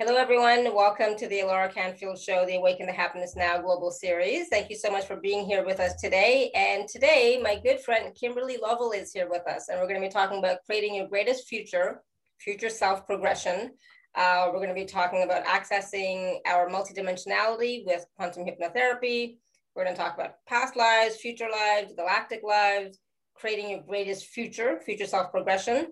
Hello, everyone. Welcome to the Alara Canfield Show, the Awaken to Happiness Now Global Series. Thank you so much for being here with us today. And today, my good friend Kimberley Lovell is here with us, and we're going to be talking about creating your greatest future, future self progression. Uh, we're going to be talking about accessing our multidimensionality with quantum hypnotherapy. We're going to talk about past lives, future lives, galactic lives, creating your greatest future, future self progression,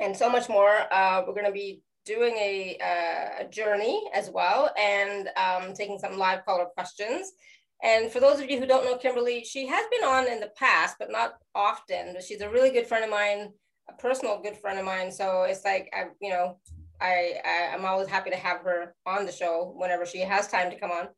and so much more. Uh, we're going to be doing a, uh, a journey as well and um, taking some live caller questions. And for those of you who don't know Kimberley, she has been on in the past, but not often. But she's a really good friend of mine, a personal good friend of mine. So it's like, I, you know, I, I am always happy to have her on the show whenever she has time to come on.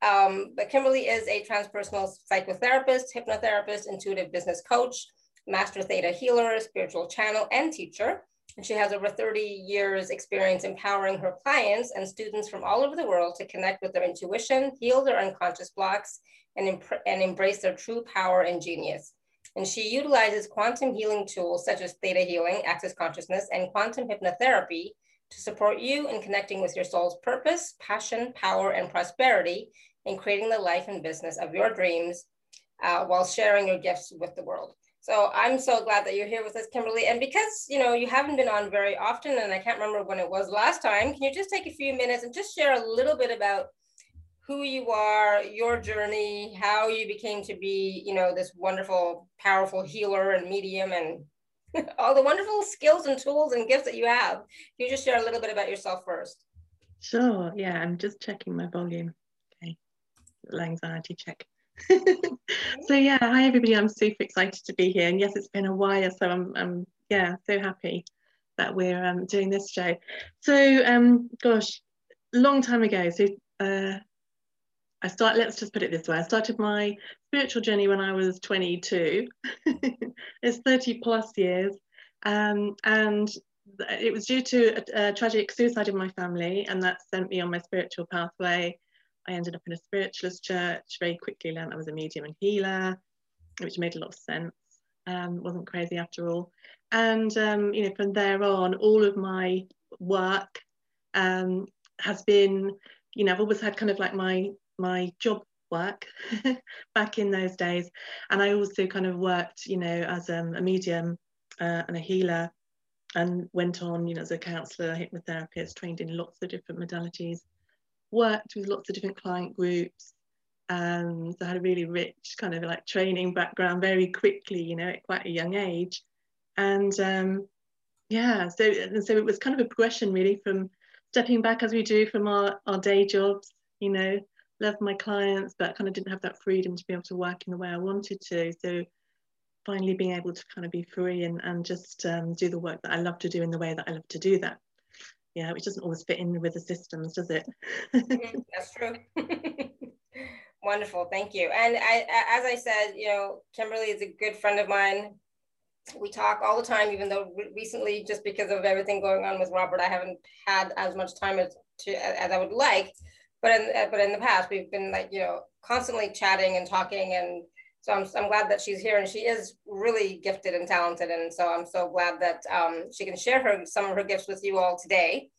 Um, but Kimberley is a transpersonal psychotherapist, hypnotherapist, intuitive business coach, master theta healer, spiritual channel, and teacher. And she has over 30 years experience empowering her clients and students from all over the world to connect with their intuition, heal their unconscious blocks, and, and embrace their true power and genius. And she utilizes quantum healing tools such as theta healing, access consciousness, and quantum hypnotherapy to support you in connecting with your soul's purpose, passion, power, and prosperity in creating the life and business of your dreams uh, while sharing your gifts with the world. So I'm so glad that you're here with us, Kimberley. And because you know you haven't been on very often, and I can't remember when it was last time, can you just take a few minutes and just share a little bit about who you are, your journey, how you became to be, you know, this wonderful, powerful healer and medium, and all the wonderful skills and tools and gifts that you have. Can you just share a little bit about yourself first? Sure. Yeah, I'm just checking my volume. Okay, little anxiety check. so yeah, hi everybody. I'm super excited to be here, and yes, it's been a while, so I'm, I'm yeah, so happy that we're um, doing this show. So um, gosh, long time ago. So uh, I start. Let's just put it this way. I started my spiritual journey when I was 22. it's 30 plus years, um, and it was due to a, a tragic suicide in my family, and that sent me on my spiritual pathway I ended up in a spiritualist church, very quickly learned I was a medium and healer, which made a lot of sense. Um, wasn't crazy after all. And, um, you know, from there on, all of my work um, has been, you know, I've always had kind of like my, my job work back in those days. And I also kind of worked, you know, as um, a medium uh, and a healer and went on, you know, as a counsellor, hypnotherapist, trained in lots of different modalities worked with lots of different client groups. Um, so I had a really rich kind of like training background very quickly, you know, at quite a young age. And um, yeah, so and so it was kind of a progression really from stepping back as we do from our, our day jobs, you know, love my clients, but kind of didn't have that freedom to be able to work in the way I wanted to. So finally being able to kind of be free and, and just um, do the work that I love to do in the way that I love to do that yeah, which doesn't always fit in with the systems, does it? Mm-hmm, that's true. Wonderful, thank you. And I, as I said, you know, Kimberley is a good friend of mine. We talk all the time, even though recently, just because of everything going on with Robert, I haven't had as much time as to as I would like. But in but in the past, we've been like you know constantly chatting and talking and so I'm, I'm glad that she's here and she is really gifted and talented. And so I'm so glad that um, she can share her some of her gifts with you all today.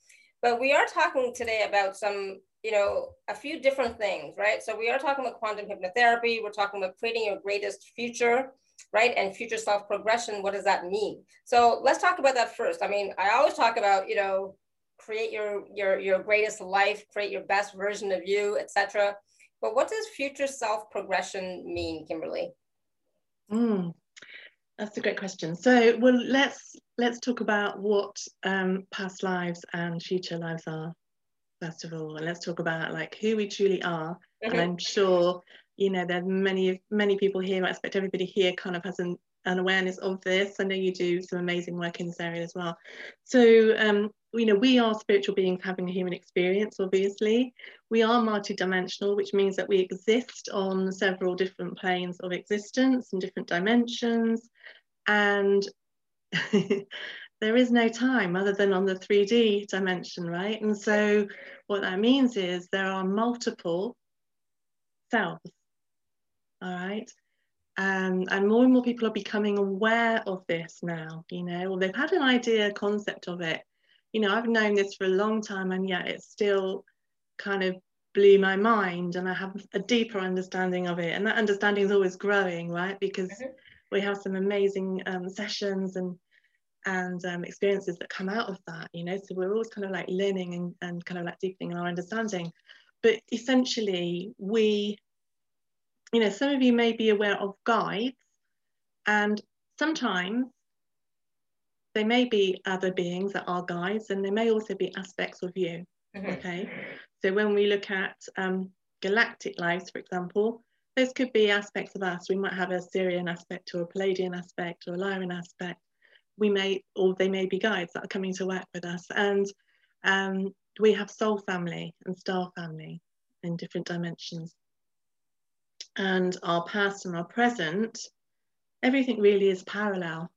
But we are talking today about some, you know, a few different things, right? So we are talking about quantum hypnotherapy. We're talking about creating your greatest future, right? And future self progression. What does that mean? So let's talk about that first. I mean, I always talk about, you know, create your your your greatest life, create your best version of you, etc. But what does future self progression mean, Kimberley? Mm, that's a great question. So, well, let's let's talk about what um, past lives and future lives are first of all, and let's talk about like who we truly are. Mm-hmm. And I'm sure you know there are many many people here. I expect everybody here kind of has an an awareness of this. I know you do some amazing work in this area as well. So, um, you know, we are spiritual beings having a human experience, obviously. We are multidimensional, which means that we exist on several different planes of existence and different dimensions. And there is no time other than on the 3D dimension, right? And so what that means is there are multiple selves, all right? Um, and more and more people are becoming aware of this now, you know, or they've had an idea, concept of it, you know, I've known this for a long time and yet it still kind of blew my mind and I have a deeper understanding of it. And that understanding is always growing, right? Because mm-hmm. we have some amazing um, sessions and and um, experiences that come out of that, you know. So we're always kind of like learning and, and kind of like deepening our understanding. But essentially, we, you know, some of you may be aware of guides, and sometimes they may be other beings that are guides, and they may also be aspects of you. Mm-hmm. Okay. So when we look at um, galactic lives, for example, those could be aspects of us. We might have a Sirian aspect or a Pleiadian aspect or a Lyran aspect. We may, or they may be guides that are coming to work with us. And um, we have soul family and star family in different dimensions. And our past and our present, everything really is parallel.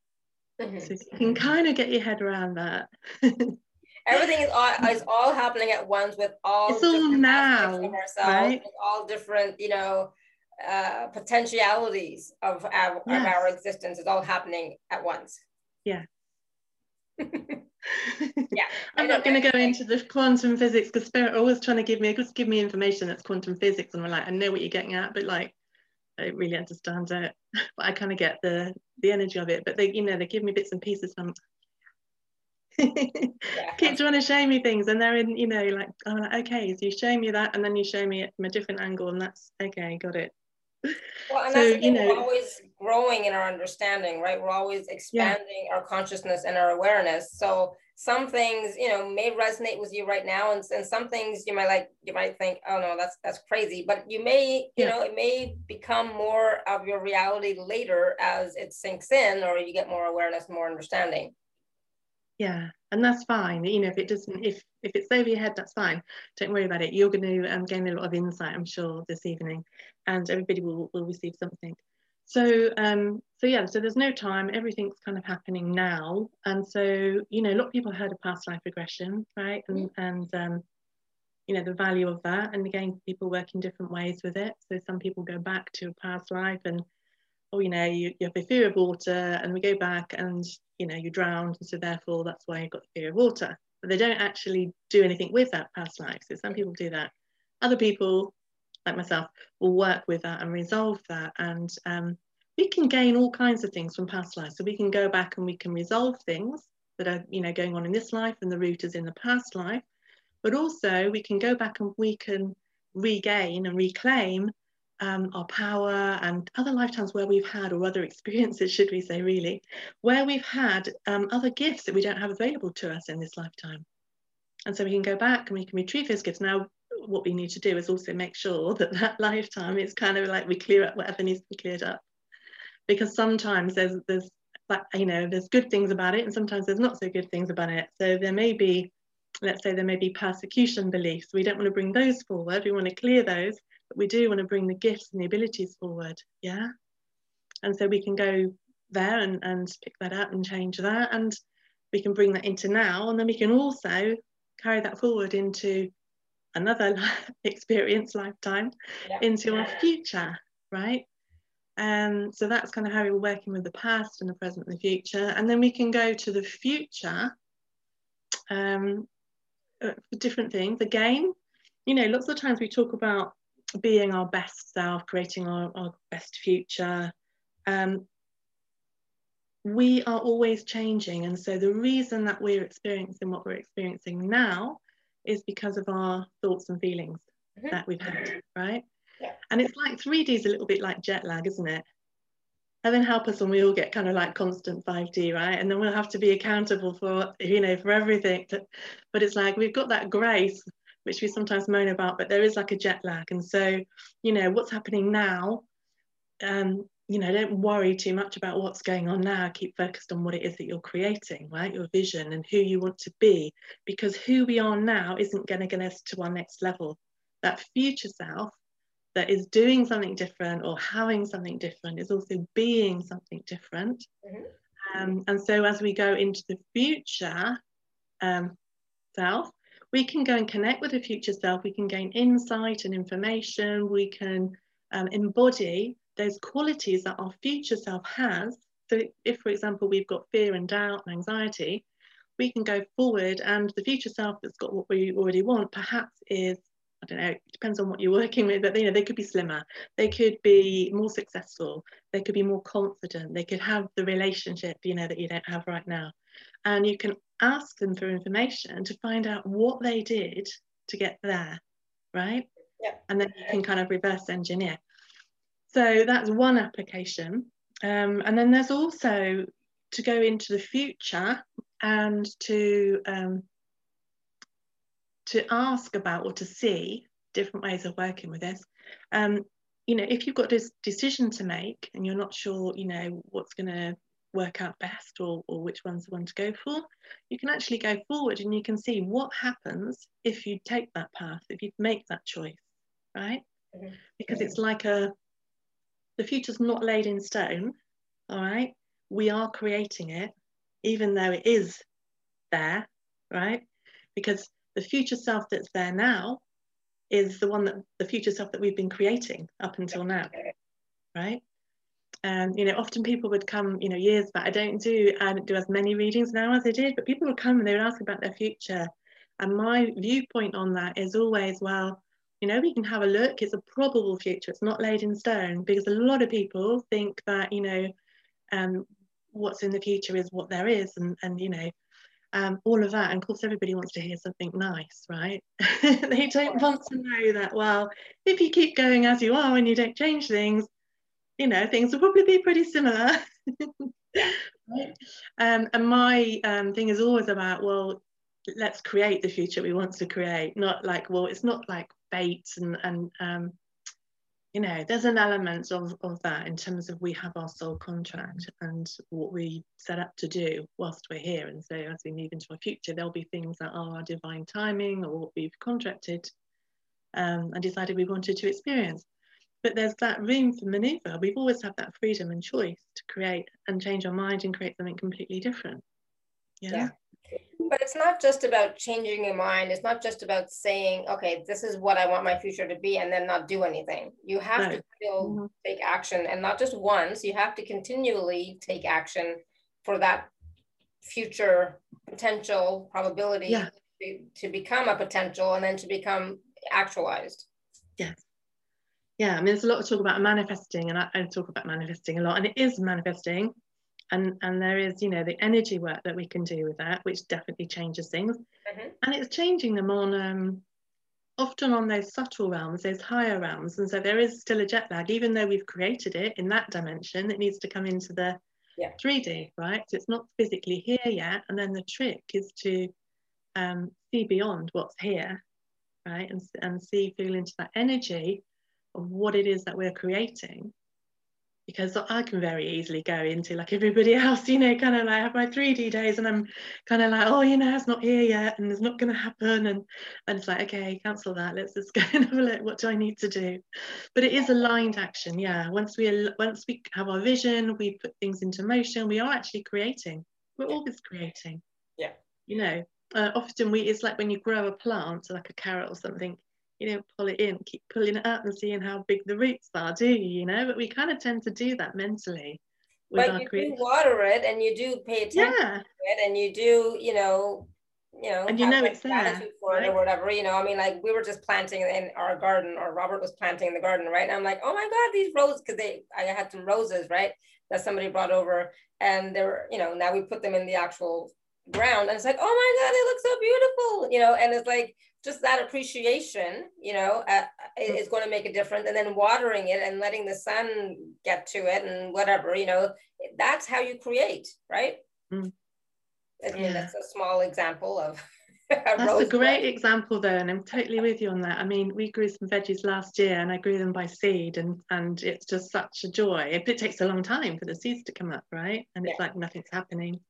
Mm-hmm. So you can kind of get your head around that. Everything is all is all happening at once with all it's all now, of ourselves, right? all different, you know, uh, potentialities of our, yes. of our existence is all happening at once. Yeah. yeah. I'm not going to go into the quantum physics because Spirit always trying to give me just give me information that's quantum physics, and I'm like, I know what you're getting at, but like, I don't really understand it. But I kind of get the the energy of it. But they, you know, they give me bits and pieces. And I'm yeah. keep trying to show me things, and they're in, you know, like, I'm like, okay, so you show me that, and then you show me it from a different angle, and that's okay, got it. Well, and so, that's you know, we're always growing in our understanding, right? We're always expanding yeah. our consciousness and our awareness. So some things, you know, may resonate with you right now, and, and some things you might like, you might think, oh no, that's that's crazy. But you may, you yeah. know, it may become more of your reality later as it sinks in, or you get more awareness, more understanding. Yeah, and that's fine. You know, if it doesn't, if if it's over your head, that's fine. Don't worry about it. You're going to um, gain a lot of insight, I'm sure, this evening, and everybody will will receive something. So um, so yeah, so there's no time. Everything's kind of happening now, and so you know, a lot of people heard of past life regression, right? And mm-hmm. and um, you know the value of that. And again, people work in different ways with it. So some people go back to a past life and oh, you know, you, you have a fear of water, and we go back and you know, you drowned, and so therefore that's why you've got the fear of water. But they don't actually do anything with that past life. So some people do that. Other people, like myself, will work with that and resolve that. And um, we can gain all kinds of things from past lives. So we can go back and we can resolve things that are, you know, going on in this life and the root is in the past life. But also we can go back and we can regain and reclaim um, our power and other lifetimes where we've had, or other experiences, should we say, really, where we've had um, other gifts that we don't have available to us in this lifetime. And so we can go back and we can retrieve those gifts. Now, what we need to do is also make sure that that lifetime is kind of like we clear up whatever needs to be cleared up. Because sometimes there's, there's, you know, there's good things about it and sometimes there's not so good things about it. So there may be, let's say there may be persecution beliefs. We don't want to bring those forward. We want to clear those but we do want to bring the gifts and the abilities forward yeah and so we can go there and, and pick that up and change that and we can bring that into now and then we can also carry that forward into another experience lifetime yeah. into our future right um, so that's kind of how we're working with the past and the present and the future and then we can go to the future um, uh, for different things again you know lots of times we talk about being our best self, creating our, our best future. Um, we are always changing. And so the reason that we're experiencing what we're experiencing now is because of our thoughts and feelings mm-hmm. that we've had, right? Yeah. And it's like 3D is a little bit like jet lag, isn't it? Heaven help us when we all get kind of like constant 5D, right? And then we'll have to be accountable for, you know, for everything. But it's like we've got that grace which we sometimes moan about, but there is like a jet lag. And so, you know, what's happening now, um, you know, don't worry too much about what's going on now. Keep focused on what it is that you're creating, right? Your vision and who you want to be, because who we are now isn't going to get us to our next level. That future self that is doing something different or having something different is also being something different. Mm-hmm. Um, and so as we go into the future um, self, we can go and connect with the future self, we can gain insight and information, we can um, embody those qualities that our future self has. So if, for example, we've got fear and doubt and anxiety, we can go forward and the future self that's got what we already want perhaps is I don't know, it depends on what you're working with, but you know, they could be slimmer, they could be more successful, they could be more confident, they could have the relationship, you know, that you don't have right now. And you can ask them for information to find out what they did to get there, right? Yeah. And then you can kind of reverse engineer. So that's one application. Um, and then there's also to go into the future and to um, to ask about or to see different ways of working with this. Um, you know, if you've got this decision to make and you're not sure, you know, what's going to work out best or, or which one's the one to go for, you can actually go forward and you can see what happens if you take that path, if you make that choice, right? Mm-hmm. Because it's like a, the future's not laid in stone, all right? We are creating it, even though it is there, right? Because the future self that's there now is the one that the future self that we've been creating up until now right and you know often people would come you know years back i don't do i don't do as many readings now as i did but people would come and they would ask about their future and my viewpoint on that is always well you know we can have a look it's a probable future it's not laid in stone because a lot of people think that you know um, what's in the future is what there is and and you know um, all of that. And of course, everybody wants to hear something nice, right? they don't want to know that, well, if you keep going as you are and you don't change things, you know, things will probably be pretty similar. um, and my um, thing is always about, well, let's create the future we want to create, not like, well, it's not like fate and, and um, you know, there's an element of, of that in terms of we have our soul contract and what we set up to do whilst we're here. And so as we move into our future, there'll be things that are our divine timing or what we've contracted um, and decided we wanted to experience. But there's that room for maneuver. We've always had that freedom and choice to create and change our mind and create something completely different. Yeah. yeah but it's not just about changing your mind. It's not just about saying, okay, this is what I want my future to be, and then not do anything. You have right. to still mm-hmm. take action, and not just once. You have to continually take action for that future potential probability yeah. to, to become a potential and then to become actualized. Yes. Yeah, I mean, there's a lot to talk about manifesting, and I, I talk about manifesting a lot, and it is manifesting and and there is you know the energy work that we can do with that which definitely changes things. Mm-hmm. and it's changing them on um, often on those subtle realms those higher realms. And so there is still a jet lag even though we've created it in that dimension it needs to come into the yeah. 3d right? So it's not physically here yet. And then the trick is to um, see beyond what's here right? And, and see feel into that energy of what it is that we're creating because I can very easily go into like everybody else, you know, kind of like I have my 3D days and I'm kind of like, oh, you know, it's not here yet and it's not going to happen. And, and it's like, okay, cancel that. Let's just go and have a look. What do I need to do? But it is aligned action. Yeah. Once we, once we have our vision, we put things into motion, we are actually creating. We're always creating. Yeah. You know, uh, often we, it's like when you grow a plant, like a carrot or something, you don't pull it in, keep pulling it up and seeing how big the roots are, do you? You know, but we kind of tend to do that mentally. But you do water it and you do pay attention yeah. to it and you do, you know, you know, and you know it's there for right? it or whatever. You know, I mean, like we were just planting in our garden, or Robert was planting in the garden, right? And I'm like, oh my god, these roses, because they, I had some roses, right, that somebody brought over, and they were, you know, now we put them in the actual ground, and it's like, oh my god, they look so beautiful, you know, and it's like just that appreciation, you know, uh, is going to make a difference. And then watering it and letting the sun get to it and whatever, you know, that's how you create, right? Mm. I mean, yeah. that's a small example of. that's a great example, though, and I'm totally with you on that. I mean, we grew some veggies last year, and I grew them by seed, and and it's just such a joy. It, it takes a long time for the seeds to come up, right? And it's like nothing's happening.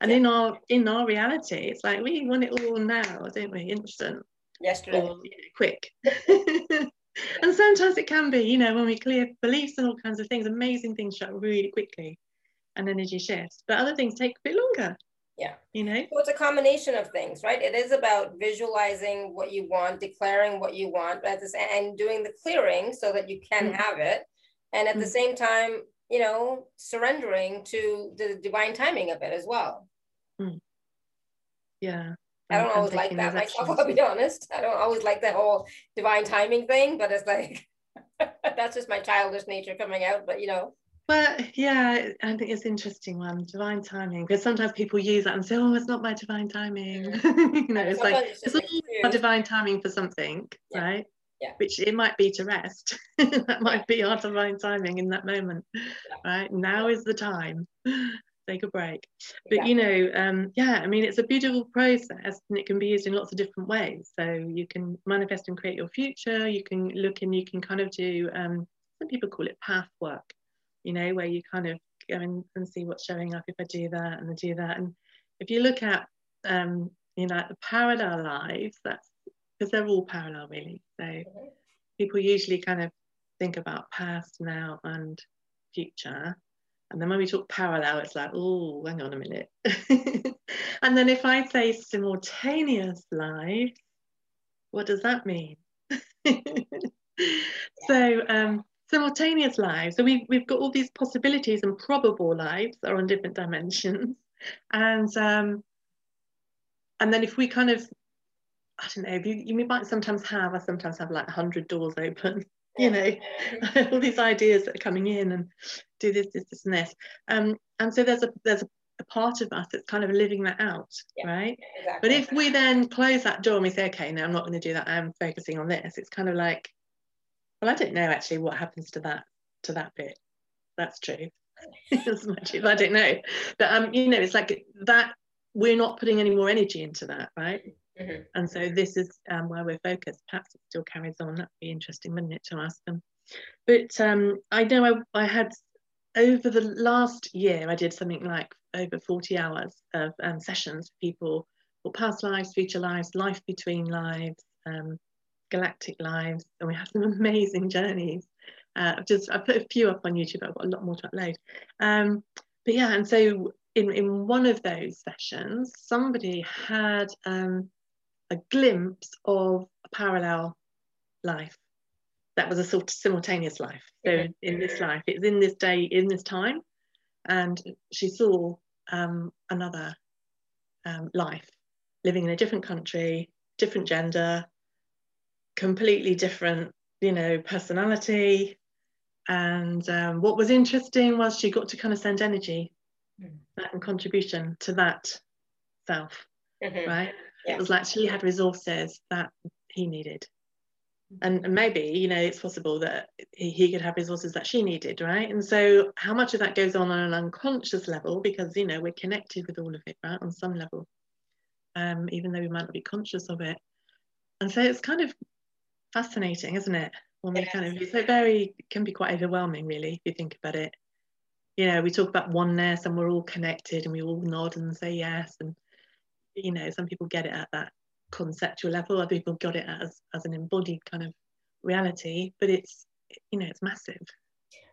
And yeah. in our in our reality, it's like we want it all now, don't we? Instant. Yesterday. Or you know, quick. and sometimes it can be, you know, when we clear beliefs and all kinds of things, amazing things show up really quickly and energy shifts. But other things take a bit longer. Yeah. You know? So it's a combination of things, right? It is about visualizing what you want, declaring what you want, and doing the clearing so that you can mm. have it. And at mm. the same time, you know, surrendering to the divine timing of it as well. Mm. yeah I don't always like that myself, I'll be honest. I don't always like the whole divine timing thing, but it's like that's just my childish nature coming out. But you know. But yeah, I think it's interesting one, divine timing, because sometimes people use that and say, "Oh, it's not my divine timing." you know, it's like it's, it's all divine timing for something, yeah. right? Yeah. Which it might be to rest. that might be our divine timing in that moment, right? Now is the time take a break. But you know, um, yeah, I mean, it's a beautiful process and it can be used in lots of different ways. So you can manifest and create your future. You can look and you can kind of do, um, some people call it path work, you know, where you kind of go in and see what's showing up if I do that and I do that. And if you look at, um, you know, the parallel lives, that's because they're all parallel really. So mm-hmm. people usually kind of think about past, now, and future and then when we talk parallel, it's like, oh, hang on a minute. and then if I say simultaneous life, what does that mean? so um, simultaneous lives. So we, we've got all these possibilities and probable lives are on different dimensions. And um, and then if we kind of, I don't know, you, you might sometimes have, I sometimes have like 100 doors open you know all these ideas that are coming in and do this this this and this. Um, and so there's a there's a, a, part of us that's kind of living that out yeah, right? exactly. but if we then close that door and we say okay now i'm not going to do that. I'm focusing on this it's kind of like well i don't know actually what happens to that to that bit. That's true. As much as i don't know. But um you know it's like that we're not putting any more energy into that right Mm-hmm. And so this is um, where we're focused. Perhaps it still carries on. That'd be interesting, wouldn't it, to ask them? But um, I know I, I, had over the last year, I did something like over 40 hours of um, sessions for people for past lives, future lives, life between lives, um, galactic lives, and we had some amazing journeys. Uh, I've just I put a few up on YouTube. I've got a lot more to upload. Um, but yeah, and so in in one of those sessions, somebody had um, a glimpse of a parallel life that was a sort of simultaneous life. So in this life, it's in this day, in this time, and she saw um, another um, life living in a different country, different gender, completely different, you know, personality. And um, what was interesting was she got to kind of send energy mm. and contribution to that self, mm-hmm. right? Yeah. it was like she had resources that he needed. And, maybe you know it's possible that he, he could have resources that she needed right? And so how much of that goes on on an unconscious level because you know we're connected with all of it right on some level um, even though we might not be conscious of it. And so it's kind of fascinating isn't it? When we kind of so very can be quite overwhelming really if you think about it. You know we talk about oneness and we're all connected and we all nod and say yes and you know some people get it at that conceptual level other people got it as as an embodied kind of reality but it's you know it's massive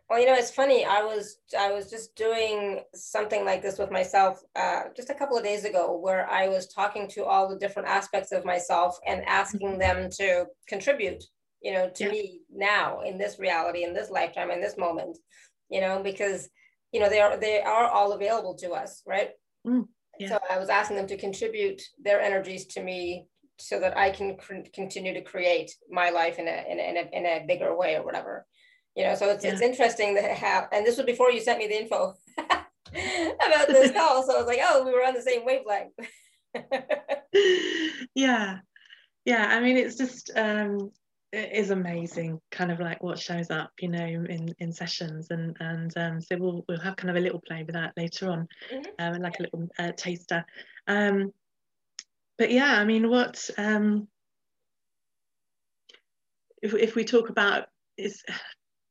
well you know it's funny i was i was just doing something like this with myself uh, just a couple of days ago where i was talking to all the different aspects of myself and asking mm-hmm. them to contribute you know to yeah. me now in this reality in this lifetime in this moment you know because you know they are they are all available to us right mm. Yeah. So I was asking them to contribute their energies to me so that I can continue to create my life in a, in a, in a, in a bigger way or whatever. You know, so it's, yeah. it's interesting to have, and this was before you sent me the info about this call. So I was like, oh, we were on the same wavelength. yeah. Yeah. I mean, it's just, um, it is amazing kind of like what shows up you know in in sessions and and um, so we'll we'll have kind of a little play with that later on mm-hmm. um, like a little uh, taster um, but yeah i mean what um, if, if we talk about is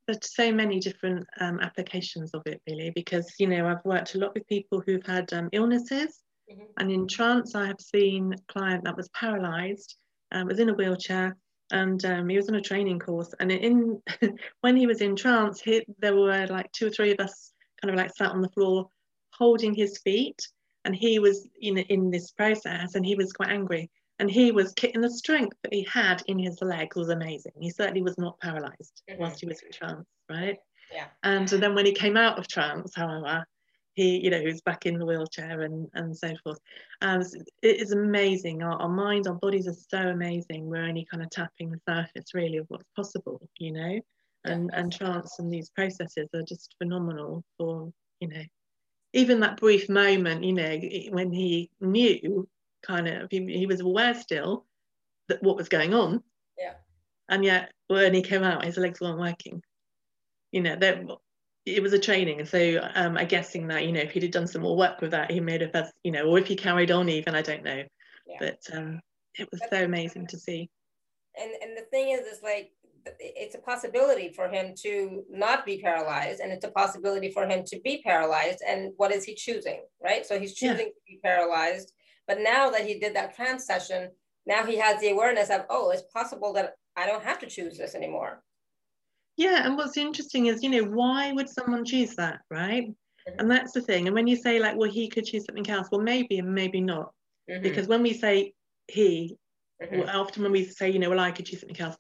there's so many different um, applications of it really because you know i've worked a lot with people who've had um, illnesses mm-hmm. and in trance i have seen a client that was paralyzed um, was in a wheelchair and um, he was on a training course and in when he was in trance he, there were like two or three of us kind of like sat on the floor holding his feet and he was in, in this process and he was quite angry and he was kicking the strength that he had in his legs was amazing. He certainly was not paralyzed mm-hmm. whilst he was in trance right? Yeah. And then when he came out of trance however he, you know, who's back in the wheelchair and and so forth. Um, it is amazing. Our, our minds, our bodies are so amazing. We're only kind of tapping the surface, really, of what's possible, you know. And and trance and these processes are just phenomenal for, you know, even that brief moment, you know, when he knew, kind of, he, he was aware still that what was going on. Yeah. And yet, when he came out, his legs weren't working. You know, it was a training. And so um, i'm guessing that you know if he'd have done some more work with that he may have had you know or if he carried on even i don't know. Yeah. but um, it was so amazing to see. And and the thing is is like it's a possibility for him to not be paralyzed and it's a possibility for him to be paralyzed and what is he choosing right? So he's choosing yeah. to be paralyzed. But now that he did that trance session now he has the awareness of oh it's possible that i don't have to choose this anymore yeah, and what's interesting is, you know, why would someone choose that, right? Mm-hmm. And that's the thing. And when you say like, well, he could choose something else, well, maybe and maybe not, mm-hmm. because when we say he, mm-hmm. well, often when we say, you know, well, I could choose something else,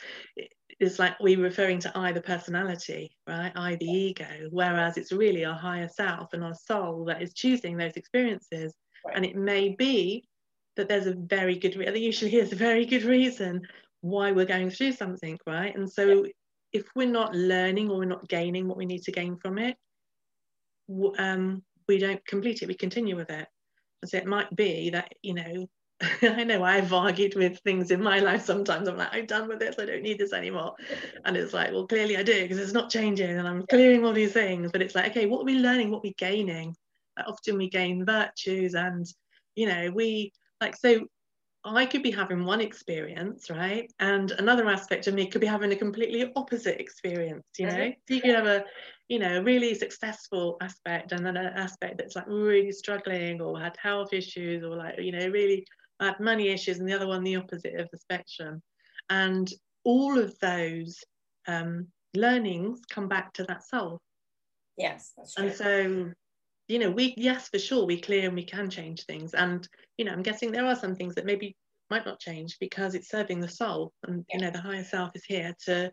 it's like we're referring to either personality, right? I the ego, whereas it's really our higher self and our soul that is choosing those experiences. Right. And it may be that there's a very good, re- usually is a very good reason why we're going through something, right? And so yeah if we're not learning or we're not gaining what we need to gain from it, um, we don't complete it, we continue with it. And so it might be that, you know, I know I've argued with things in my life sometimes. I'm like, I'm done with this, I don't need this anymore. And it's like, well, clearly I do because it's not changing and I'm clearing all these things. But it's like, okay, what are we learning? What are we gaining? Like often we gain virtues and, you know, we like, so I could be having one experience, right? And another aspect of me could be having a completely opposite experience, you know? Mm-hmm. you could have a, you know, really successful aspect and then an aspect that's like really struggling or had health issues or like, you know, really had money issues and the other one the opposite of the spectrum. And all of those um, learnings come back to that soul. Yes, that's true. And so you know, we yes, for sure, we clear and we can change things. And you know, I'm guessing there are some things that maybe might not change because it's serving the soul, and yeah. you know, the higher self is here to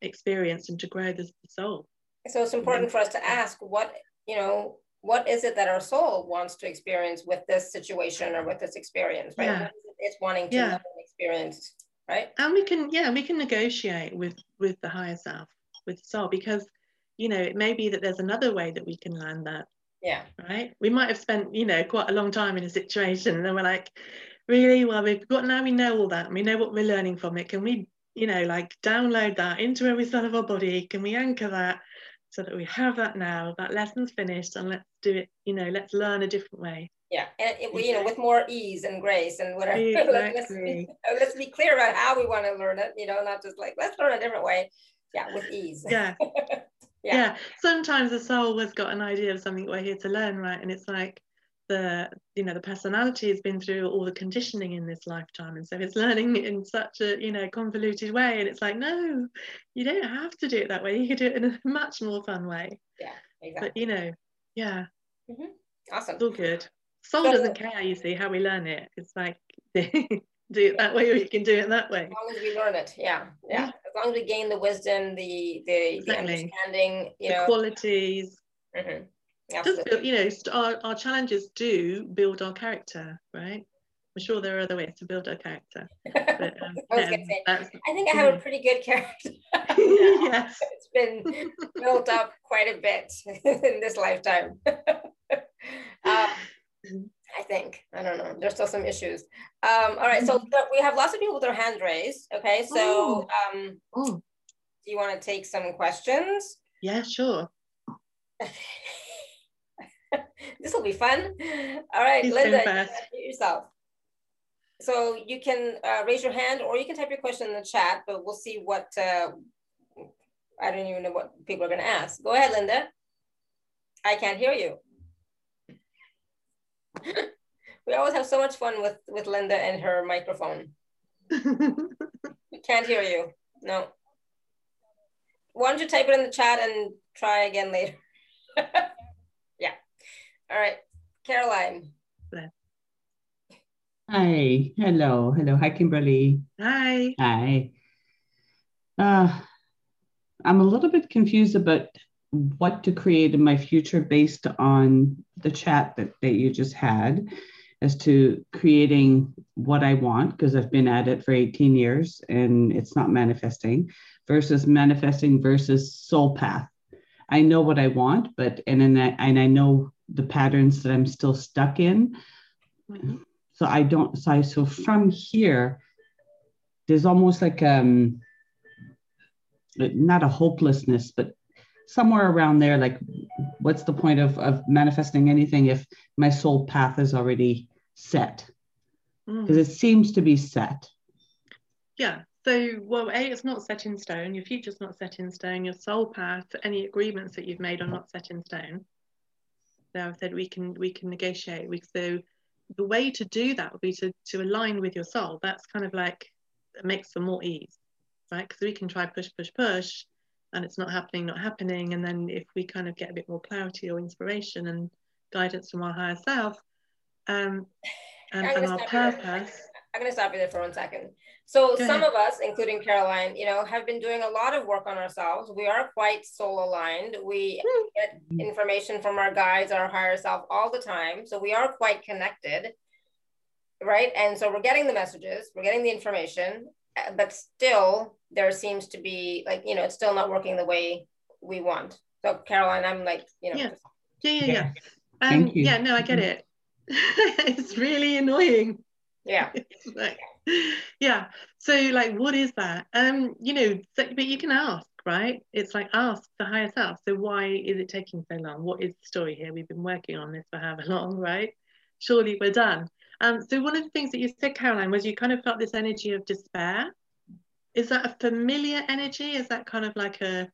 experience and to grow the, the soul. So it's important for us to ask what you know, what is it that our soul wants to experience with this situation or with this experience, right? Yeah. It's wanting to yeah. experience, right? And we can, yeah, we can negotiate with with the higher self, with the soul, because you know, it may be that there's another way that we can land that yeah. Right. We might have spent, you know, quite a long time in a situation and then we're like, really? Well, we've got now we know all that and we know what we're learning from it. Can we, you know, like download that into every cell of our body? Can we anchor that so that we have that now? That lesson's finished and let's do it, you know, let's learn a different way. Yeah, and it, you know, with more ease and grace and whatever. Exactly. let's, be, let's be clear about how we want to learn it. You know, not just like let's learn a different way. Yeah, with ease. Yeah. yeah. yeah. sometimes the soul has got an idea of something we're here to learn right? And it's like the you know the personality has been through all the conditioning in this lifetime and so it's learning in such a you know convoluted way and it's like no you don't have to do it that way. You can do it in a much more fun way. Yeah exactly. but you know yeah. Mm-hmm. awesome. it's all good. Soul so, doesn't care you see how we learn it. It's like do it that way or you can do it that way. As long as we learn it, yeah, yeah. yeah. As long as we gain the wisdom, the the, exactly. the understanding, you the know, qualities. Mm-hmm. Just build, you know, our, our challenges do build our character, right? I'm sure there are other ways to build our character. But, um, I, yeah, say, I think I have a pretty good character. yes. It's been built up quite a bit in this lifetime. um, I think. I don't know. There's still some issues. Um, all right. So mm-hmm. we have lots of people with their hands raised. Okay. So um, do you want to take some questions? Yeah, sure. this will be fun. All right, Please Linda, you yourself. So you can uh, raise your hand or you can type your question in the chat, but we'll see what, uh, I don't even know what people are going to ask. Go ahead, Linda. I can't hear you. we always have so much fun with with Linda and her microphone. we can't hear you. No. Why don't you type it in the chat and try again later? yeah. All right. Caroline. Hi. Hello. Hello. Hi, Kimberley. Hi. Hi. Uh, I'm a little bit confused about what to create in my future based on the chat that, that you just had as to creating what I want, because I've been at it for 18 years and it's not manifesting, versus manifesting versus soul path. I know what I want, but and and I, and I know the patterns that I'm still stuck in. Mm-hmm. So I don't so I, so from here, there's almost like um not a hopelessness, but somewhere around there, like what's the point of, of manifesting anything if my soul path is already set? Because mm. it seems to be set. Yeah. So well a it's not set in stone. Your future's not set in stone. Your soul path any agreements that you've made are not set in stone. So i've said we can we can negotiate. We so the way to do that would be to to align with your soul. That's kind of like it makes for more ease right? Because we can try push push push and it's not happening not happening and then if we kind of get a bit more clarity or inspiration and guidance from our higher self um, and, and our purpose. I'm going to stop you there for one second. So Go some ahead. of us, including Caroline, you know, have been doing a lot of work on ourselves. We are quite soul aligned. We mm. get information from our guides, our higher self all the time. So we are quite connected, right? And so we're getting the messages, we're getting the information, but still there seems to be like, you know, it's still not working the way we want. So Caroline, I'm like, you know. Yeah, yeah, yeah. yeah. Um, yeah, no, I get mm-hmm. it. it's really annoying. Yeah. like, yeah. So like what is that? Um, you know, but you can ask, right? It's like ask the higher self. So why is it taking so long? What is the story here? We've been working on this for however long, right? Surely we're done. Um, so one of the things that you said, Caroline, was you kind of felt this energy of despair. Is that a familiar energy? Is that kind of like a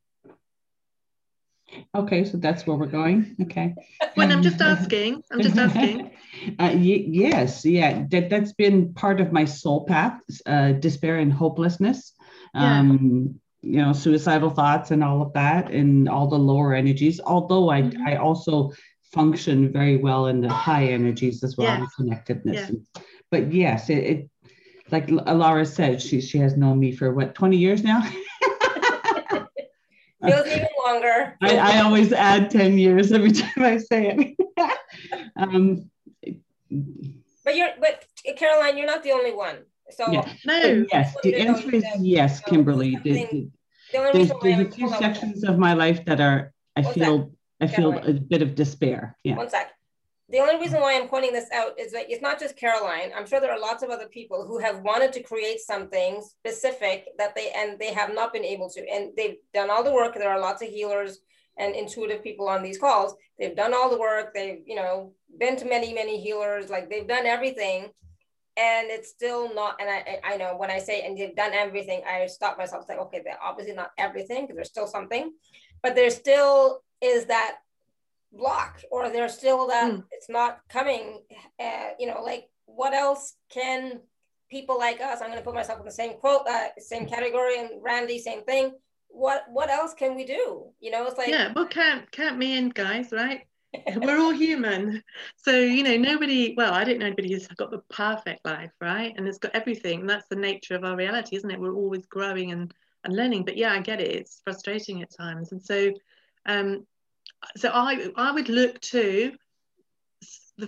Okay, so that's where we're going. Okay. When I'm just asking, I'm just asking. uh, y- yes, yeah, that that's been part of my soul path, uh, despair and hopelessness. Um, yeah. You know, suicidal thoughts and all of that, and all the lower energies. Although I, mm-hmm. I also function very well in the high energies as well, yeah. and connectedness. Yeah. But yes, it, it like Alara said, she she has known me for what 20 years now. Feels even longer. I, I always add 10 years every time I say it. um, but you're, but Caroline, you're not the only one. So yeah. no, yes, the answer is yes, Kimberley. The, the there's, there's a few sections of my life that are I feel I feel a bit of despair. Yeah. One sec the only reason why I'm pointing this out is that it's not just Caroline. I'm sure there are lots of other people who have wanted to create something specific that they and they have not been able to. And they've done all the work. There are lots of healers and intuitive people on these calls. They've done all the work. They've, you know, been to many, many healers. Like they've done everything. And it's still not, and I, I know when I say and they've done everything, I stop myself saying, okay, they're obviously not everything because there's still something, but there still is that block or there's still that mm. it's not coming uh, you know like what else can people like us i'm going to put myself in the same quote uh, same category and randy same thing what what else can we do? You know it's like yeah well can't can't me in guys right? We're all human. So you know nobody well i don't know anybody who's got the perfect life right? And it's got everything. And that's the nature of our reality isn't it? We're always growing and and learning. But yeah i get it. It's frustrating at times. And so um so I I would look to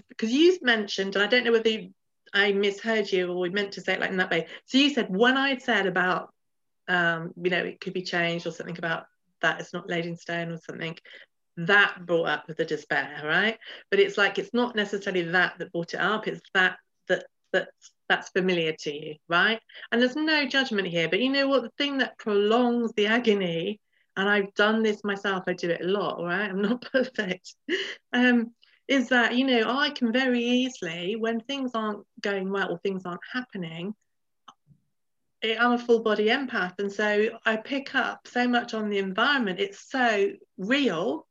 because you've mentioned, and I don't know whether you, I misheard you or we meant to say it like in that way. So you said when I'd said about um, you know it could be changed or something about that it's not laid in stone or something that brought up the despair right? But it's like it's not necessarily that that brought it up it's that that that's that's familiar to you right? And there's no judgment here but you know what? The thing that prolongs the agony and I've done this myself, I do it a lot, right? I'm not perfect. um, is that, you know, I can very easily, when things aren't going well or things aren't happening, I'm a full body empath. And so I pick up so much on the environment. It's so real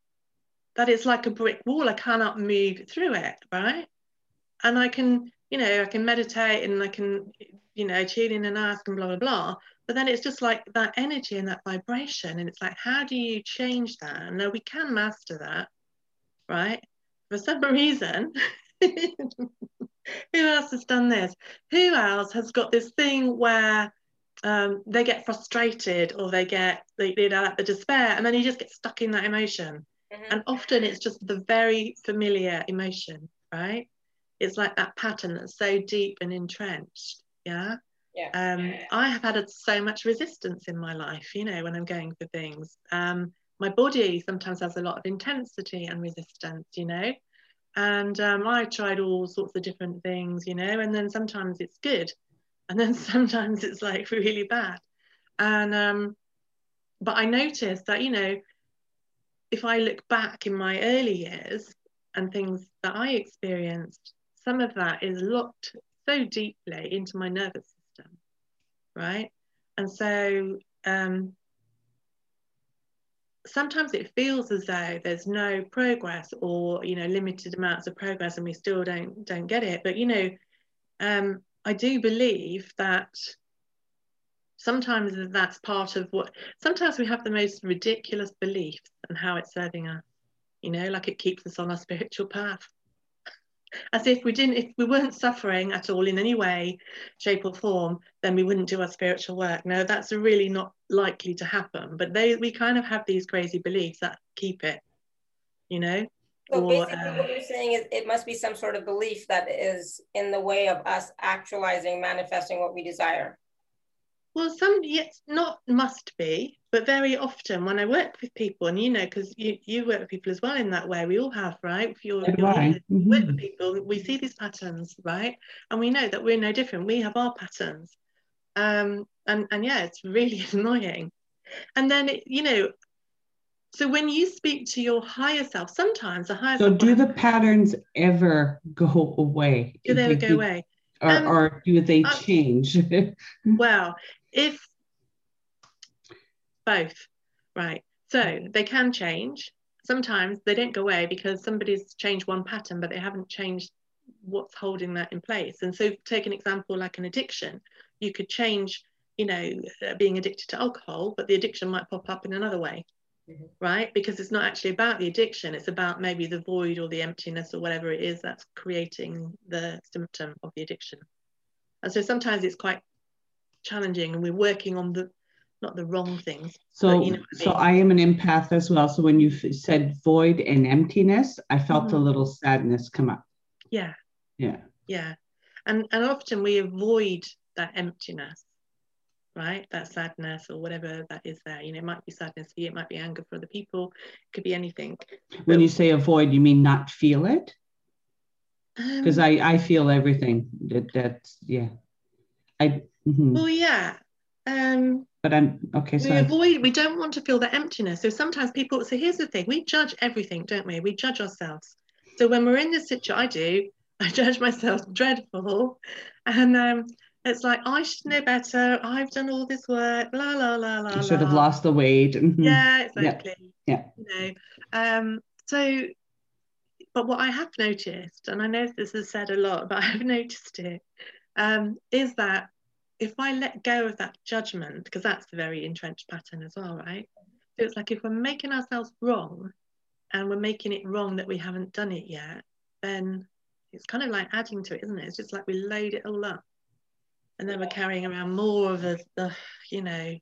that it's like a brick wall. I cannot move through it, right? And I can, you know, I can meditate and I can, you know, tune in and ask and blah, blah, blah but then it's just like that energy and that vibration and it's like how do you change that? No we can master that right? For some reason who else has done this? Who else has got this thing where um, they get frustrated or they get they, you know the despair and then you just get stuck in that emotion. Mm-hmm. and often it's just the very familiar emotion right? It's like that pattern that's so deep and entrenched yeah yeah. Um, I have had so much resistance in my life, you know, when I'm going for things. Um, my body sometimes has a lot of intensity and resistance, you know, and um, I tried all sorts of different things, you know, and then sometimes it's good, and then sometimes it's like really bad and um but i noticed that you know if i look back in my early years and things that i experienced some of that is locked so deeply into my nervous system right? And so um sometimes it feels as though there's no progress or you know limited amounts of progress and we still don't don't get it. But you know um I do believe that sometimes that's part of what sometimes we have the most ridiculous beliefs and how it's serving us you know like it keeps us on our spiritual path as if we didn't if we weren't suffering at all in any way shape or form then we wouldn't do our spiritual work no that's really not likely to happen but they we kind of have these crazy beliefs that keep it you know so basically, uh, what you're saying is it must be some sort of belief that is in the way of us actualizing, manifesting what we desire. Well, some yes, not must be, but very often when I work with people, and you know, because you, you work with people as well in that way, we all have, right? If you're, you're mm-hmm. work with people, we see these patterns, right? And we know that we're no different. We have our patterns, um, and and yeah, it's really annoying. And then it, you know, so when you speak to your higher self, sometimes the higher so self. do the patterns ever go away? Do they ever go away? Or, um, or do they uh, change? well, if both, right. So they can change. Sometimes they don't go away because somebody's changed one pattern, but they haven't changed what's holding that in place. And so, take an example like an addiction. You could change, you know, being addicted to alcohol, but the addiction might pop up in another way mm-hmm. right? Because it's not actually about the addiction, it's about maybe the void or the emptiness or whatever it is that's creating the symptom of the addiction. And so sometimes it's quite challenging and we're working on the not the wrong things. So, you know I mean. so I am an empath as well. So when you said void and emptiness, I felt mm-hmm. a little sadness come up. Yeah. Yeah. Yeah. And and often we avoid that emptiness right? That sadness or whatever that is there. You know, it might be sadness for you, it might be anger for other people, it could be anything. When but, you say avoid, you mean not feel it? Because um, I, I feel everything. That that's yeah. I mm-hmm. well yeah. Um but I'm okay. So we avoid we don't want to feel the emptiness. So sometimes people so here's the thing, we judge everything, don't we? We judge ourselves. So when we're in this situation, I do, I judge myself dreadful. And um it's like I should know better. I've done all this work. La la la la. You should have lost the weight. Mm-hmm. Yeah, exactly. Yeah. You know, um, so, but what I have noticed, and I know this is said a lot, but I've noticed it, um, is that if I let go of that judgment, because that's the very entrenched pattern as well, right? So it's like if we're making ourselves wrong, and we're making it wrong that we haven't done it yet, then it's kind of like adding to it, isn't it? It's just like we load it all up and then we're carrying around more of the, the you know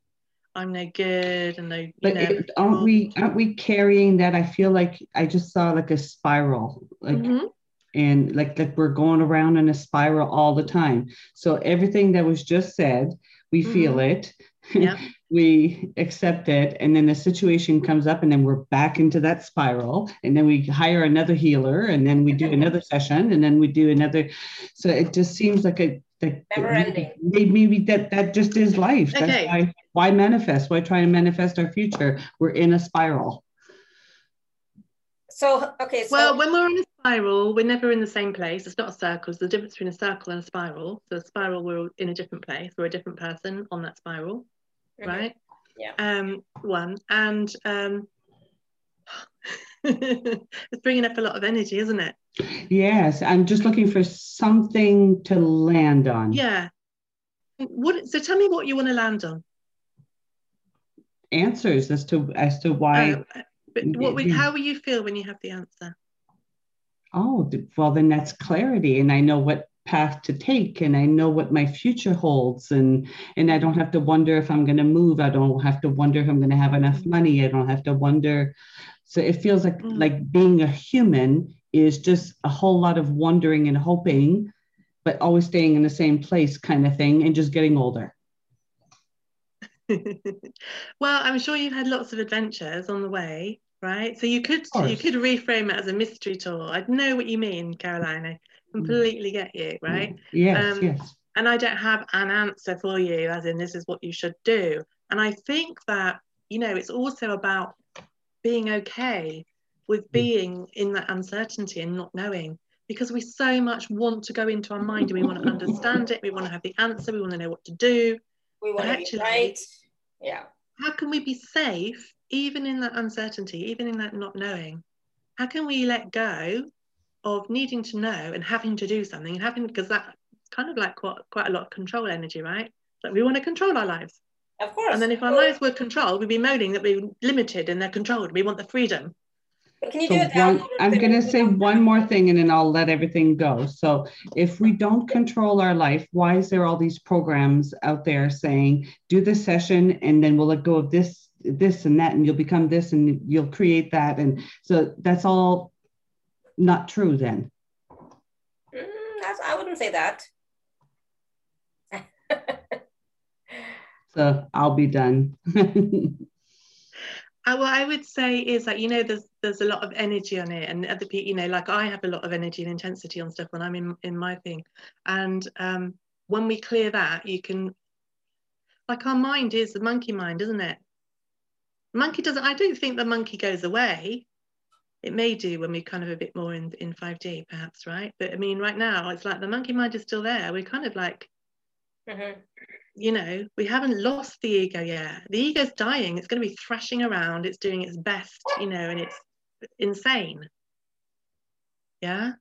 i'm no good and no but know, it, aren't we aren't we carrying that i feel like i just saw like a spiral like mm-hmm. And like like we're going around in a spiral all the time. So everything that was just said we mm-hmm. feel it yeah. we accept it and then the situation comes up and then we're back into that spiral and then we hire another healer and then we do another session and then we do another so it just seems like a like never ending. maybe, maybe that that just is life. Okay. that's why why manifest? Why try to manifest our future? We're in a spiral. So okay so well when we're in a spiral we're never in the same place it's not a circle it's the difference between a circle and a spiral so a spiral we're in a different place we're a different person on that spiral mm-hmm. right yeah um one and um it's bringing up a lot of energy isn't it Yes, I'm just looking for something to land on. Yeah. What? So tell me what you want to land on. Answers as to as to why. Uh, but what? Would, how will you feel when you have the answer? Oh, well, then that's clarity, and I know what path to take and I know what my future holds and and I don't have to wonder if I'm going to move I don't have to wonder if I'm going to have enough mm. money I don't have to wonder so it feels like mm. like being a human is just a whole lot of wondering and hoping but always staying in the same place kind of thing and just getting older well i'm sure you've had lots of adventures on the way right? So you could you could reframe it as a mystery tour. I know what you mean caroline. I completely get you right? Yes um, yes. and i don't have an answer for you as in this is what you should do. And i think that you know it's also about being okay with mm. being in that uncertainty and not knowing because we so much want to go into our mind and we want to understand it we want to have the answer we want to know what to do. We want to be right. Yeah. How can we be safe even in that uncertainty even in that not knowing how can we let go of needing to know and having to do something and having because that kind of like quite, quite a lot of control energy right? Like we want to control our lives. Of course. And then if our lives were controlled we'd be moaning that we're limited and they're controlled. We want the freedom. Can you so do it one, I'm going to say one more thing and then I'll let everything go. So, if we don't control our life, why is there all these programs out there saying, do this session and then we'll let go of this, this and that, and you'll become this and you'll create that? And so that's all not true then. Mm, I wouldn't say that. so, I'll be done. Uh, what I would say is that you know there's there's a lot of energy on it, and other people, you know, like I have a lot of energy and intensity on stuff when I'm in in my thing, and um, when we clear that, you can, like our mind is the monkey mind, isn't it? Monkey doesn't. I don't think the monkey goes away. It may do when we kind of a bit more in in 5D, perhaps, right? But I mean, right now it's like the monkey mind is still there. We're kind of like. Mm-hmm you know, we haven't lost the ego yet. The ego's dying. It's going to be thrashing around. It's doing its best, you know, and it's insane. Yeah.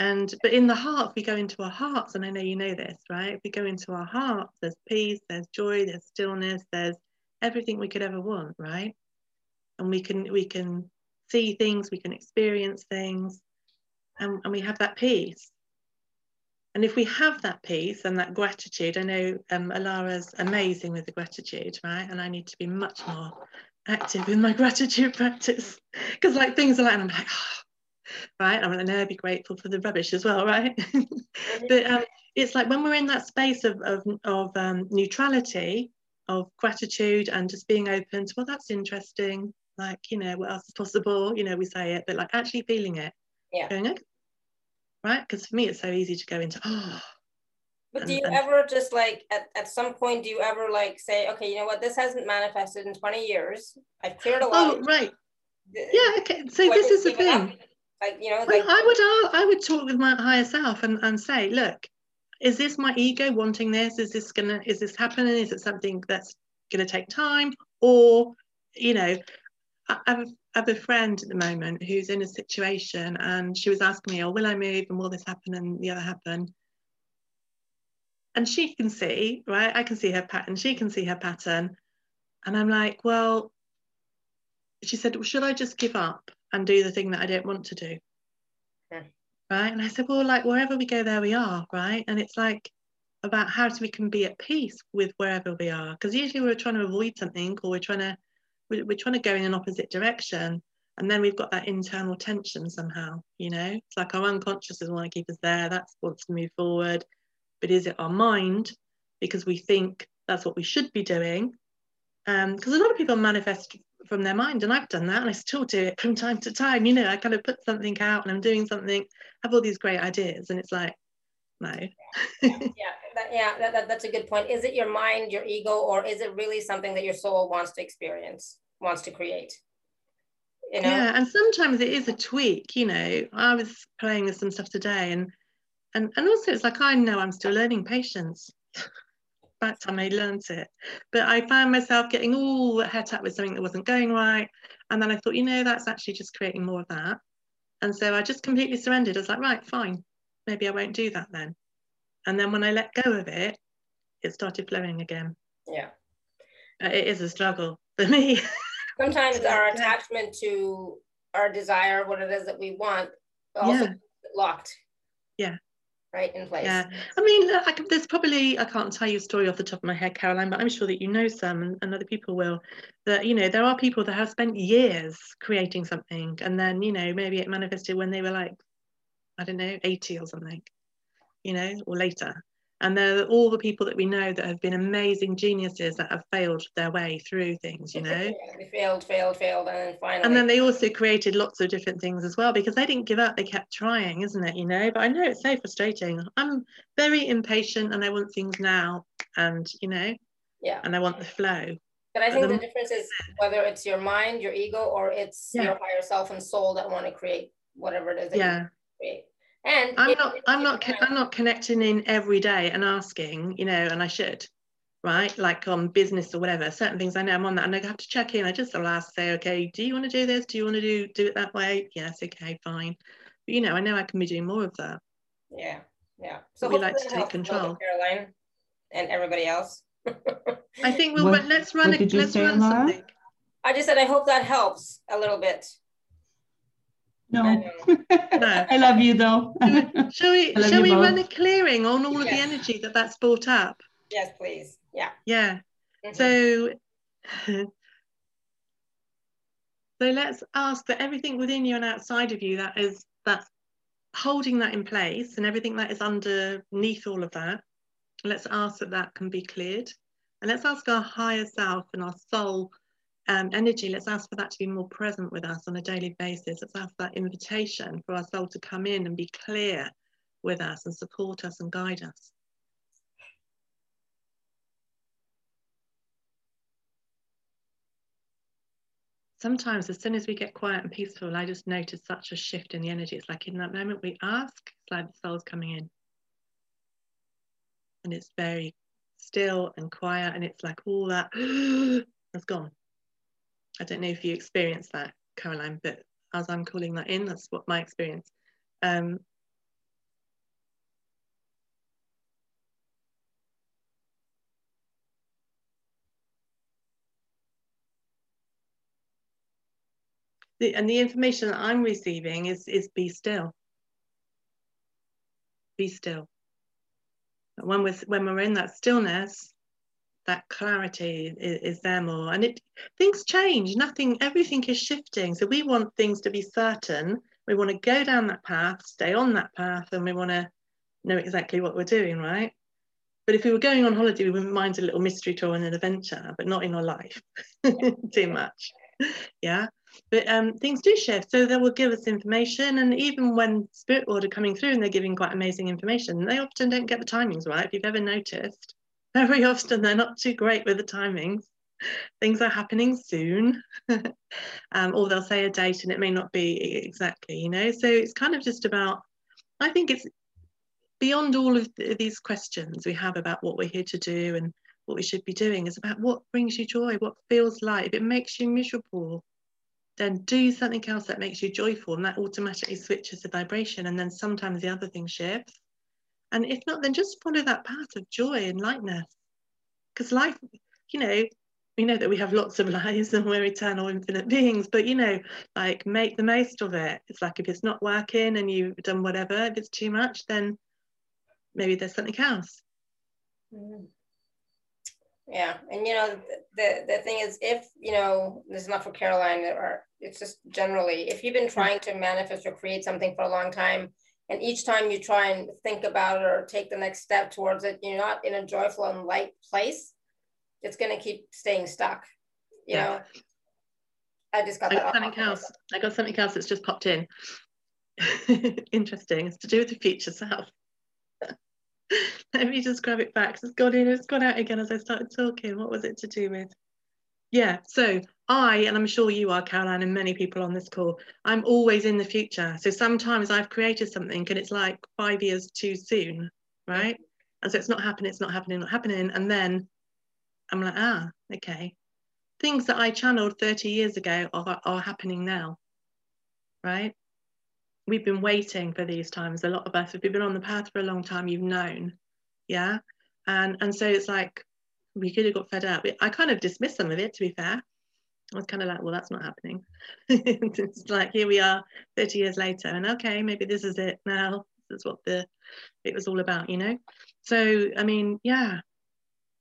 And but in the heart, we go into our hearts, and I know you know this, right? If we go into our hearts, there's peace, there's joy, there's stillness, there's everything we could ever want, right? And we can we can see things, we can experience things, and, and we have that peace. And if we have that peace and that gratitude, I know um, Alara's amazing with the gratitude, right? And I need to be much more active in my gratitude practice because like things are like, and I'm like, oh, right? I'm like, no, be grateful for the rubbish as well, right? but um, it's like when we're in that space of, of, of um, neutrality, of gratitude and just being open to, well, that's interesting. Like, you know, what else is possible? You know, we say it, but like actually feeling it. Yeah. Going, okay, right? Because for me, it's so easy to go into, oh. But and, do you and, ever just like at, at some point do you ever like say, okay, you know what, this hasn't manifested in 20 years. I've cleared a lot. Oh, right. Yeah, okay. So this is the thing. Like, you know, like, I would I would talk with my higher self and, and say, look, is this my ego wanting this? Is this gonna is this happening? Is it something that's gonna take time? Or, you know, I, I've I have a friend at the moment who's in a situation and she was asking me, oh, will I move and will this happen and the other happen? And she can see, right? I can see her pattern. She can see her pattern. And I'm like, well, she said, well, should I just give up and do the thing that I don't want to do? Right. And I said, well, like wherever we go, there we are. Right. And it's like about how we can be at peace with wherever we are. Because usually we're trying to avoid something or we're trying to we're, we're trying to go in an opposite direction and then we've got that internal tension somehow you know it's like our unconscious doesn't want to keep us there that wants to move forward but is it our mind because we think that's what we should be doing Um, because um, a lot of people manifest from their mind and i've done that and i still do it from time to time you know i kind of put something out and i'm doing something have all these great ideas and it's like no. Yeah that, yeah that, that, that's a good point. Is it your mind your ego or is it really something that your soul wants to experience wants to create? You know? yeah and sometimes it is a tweak you know. I was playing with some stuff today and and and also it's like i know i'm still learning patience that time i learned it. But i found myself getting all het up with something that wasn't going right. And then i thought you know that's actually just creating more of that. And so i just completely surrendered. I was like right fine. Maybe i won't do that then. And then when i let go of it it started flowing again. Yeah. Uh, it is a struggle for me. Sometimes our attachment to our desire, what it is that we want, also yeah. locked. Yeah. Right in place. Yeah, I mean, there's probably I can't tell you a story off the top of my head, Caroline, but I'm sure that you know some, and, and other people will. That you know, there are people that have spent years creating something, and then you know, maybe it manifested when they were like, I don't know, 80 or something, you know, or later. And they're all the people that we know that have been amazing geniuses that have failed their way through things, you know. they failed, failed, failed, and then finally. And then they also created lots of different things as well because they didn't give up, they kept trying, isn't it? You know, but I know it's so frustrating. I'm very impatient and I want things now and, you know, yeah. And I want the flow. But I think the, the difference is whether it's your mind, your ego, or it's Yeah. your higher self and soul that want to create whatever it is that Yeah. create. And I'm not I'm not co- I'm not connecting in every day and asking, you know, and I should, right? Like on business or whatever. Certain things I know I'm on that and I have to check in. I just will ask, say, okay, do you want to do this? Do you want to do do it that way? Yes, okay, fine. But you know, I know I can be doing more of that. Yeah, yeah. But we like to take helps a little control. Caroline and everybody else. I think we'll What- run, let's run what it. did you Let's run Laura? something. I just said I hope that helps a little bit. No. No. I love you though. Shall we shall you we run a clearing on all of the energy that that's brought up? Yes, please. Yeah. Yeah. Mhm. So, so let's ask that everything within you and outside of you that is that's holding that in place and everything that is underneath all of that, let's ask that that can be cleared. And let's ask our higher self and our soul um, energy, let's ask for that to be more present with us on a daily basis. Let's ask that invitation for our soul to come in and be clear with us and support us and guide us. sometimes as soon as we get quiet and peaceful, I just notice such a shift in the energy. It's like in that moment we ask, it's like the soul's coming in. And it's very still and quiet, and it's like all that has gone. I don't know if you experience that, Caroline, but as I'm calling that in, that's what my experience. Um, the, and the information that I'm receiving is is be still. Be still. When we're when we're in that stillness, that clarity is, is there more, and it things change. Nothing, everything is shifting. So we want things to be certain. We want to go down that path, stay on that path, and we want to know exactly what we're doing, right? But if we were going on holiday, we wouldn't mind a little mystery tour and an adventure, but not in our life too much. Yeah but um, things do shift so they will give us information and even when spirit world are coming through and they're giving quite amazing information they often don't get the timings right if you've ever noticed very often they're not too great with the timings. Things are happening soon. Um, or they'll say a date and it may not be exactly you know? So it's kind of just about i think it's beyond all of th- these questions we have about what we're here to do and what we should be doing is about what brings you joy what feels like if it makes you miserable then do something else that makes you joyful and that automatically switches the vibration and then sometimes the other thing shifts and if not then just follow that path of joy and lightness. Because life you know we know that we have lots of lives and we're eternal infinite beings but you know like make the most of it. It's like if it's not working and you've done whatever if it's too much then maybe there's something else. Mhm. Yeah, and you know the, the the thing is, if you know this is not for Caroline, or it's just generally, if you've been trying to manifest or create something for a long time, and each time you try and think about it or take the next step towards it, you're not in a joyful and light place, it's gonna keep staying stuck. You Yeah. know, I just got I got something else. I got something else that's just popped in. Interesting. It's to do with the future self. Let me just grab it back. It's gone in, it's gone out again as I started talking. What was it to do with? Yeah, so I, and I'm sure you are, Caroline, and many people on this call, I'm always in the future. So sometimes I've created something and it's like five years too soon, right? And so it's not happening, it's not happening, not happening. And then I'm like, ah, okay. Things that I channeled 30 years ago are, are happening now, right? We've been waiting for these times. A lot of us, if you've been on the path for a long time, you've known, yeah? And, and so it's like, we could have got fed up. I kind of dismissed some of it, to be fair. I was kind of like, well, that's not happening. it's like, here we are 30 years later, and okay, maybe this is it now. That's what the it was all about, you know. So I mean, yeah,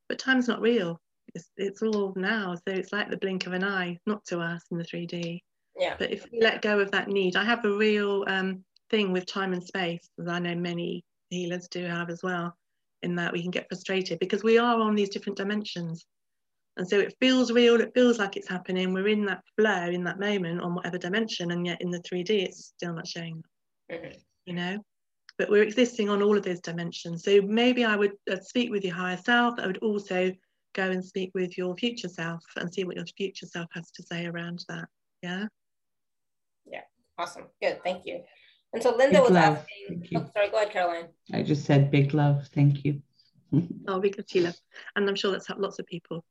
but time's not real. It's it's all now. So it's like the blink of an eye, not to us in the 3D. Yeah. But if we let go of that need, I have a real um, thing with time and space, as I know many healers do have as well, in that we can get frustrated because we are on these different dimensions. And so it feels real, it feels like it's happening. We're in that flow in that moment on whatever dimension, and yet in the 3D, it's still not showing, mm-hmm. you know? But we're existing on all of those dimensions. So maybe I would uh, speak with your higher self. I would also go and speak with your future self and see what your future self has to say around that. Yeah. Yeah. Awesome. Good. Thank you. And so Linda big was love. asking, oh, sorry, go ahead, Caroline. I just said big love. Thank you. oh, big love And I'm sure that's helped lots of people.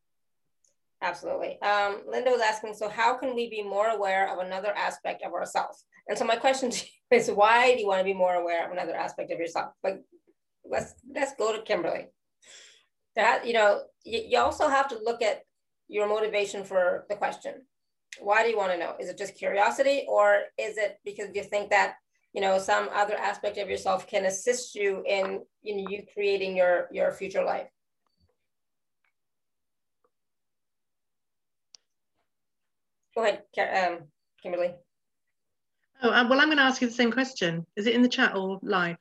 Absolutely. Um, Linda was asking, so how can we be more aware of another aspect of ourselves? And so my question is, why do you want to be more aware of another aspect of yourself? But let's let's go to Kimberley. That you know, you, you also have to look at your motivation for the question. Why do you want to know? Is it just curiosity, or is it because you think that you know some other aspect of yourself can assist you in in you creating your your future life. Go ahead um, kimberley. Oh uh, well i'm going to ask you the same question. Is it in the chat or live?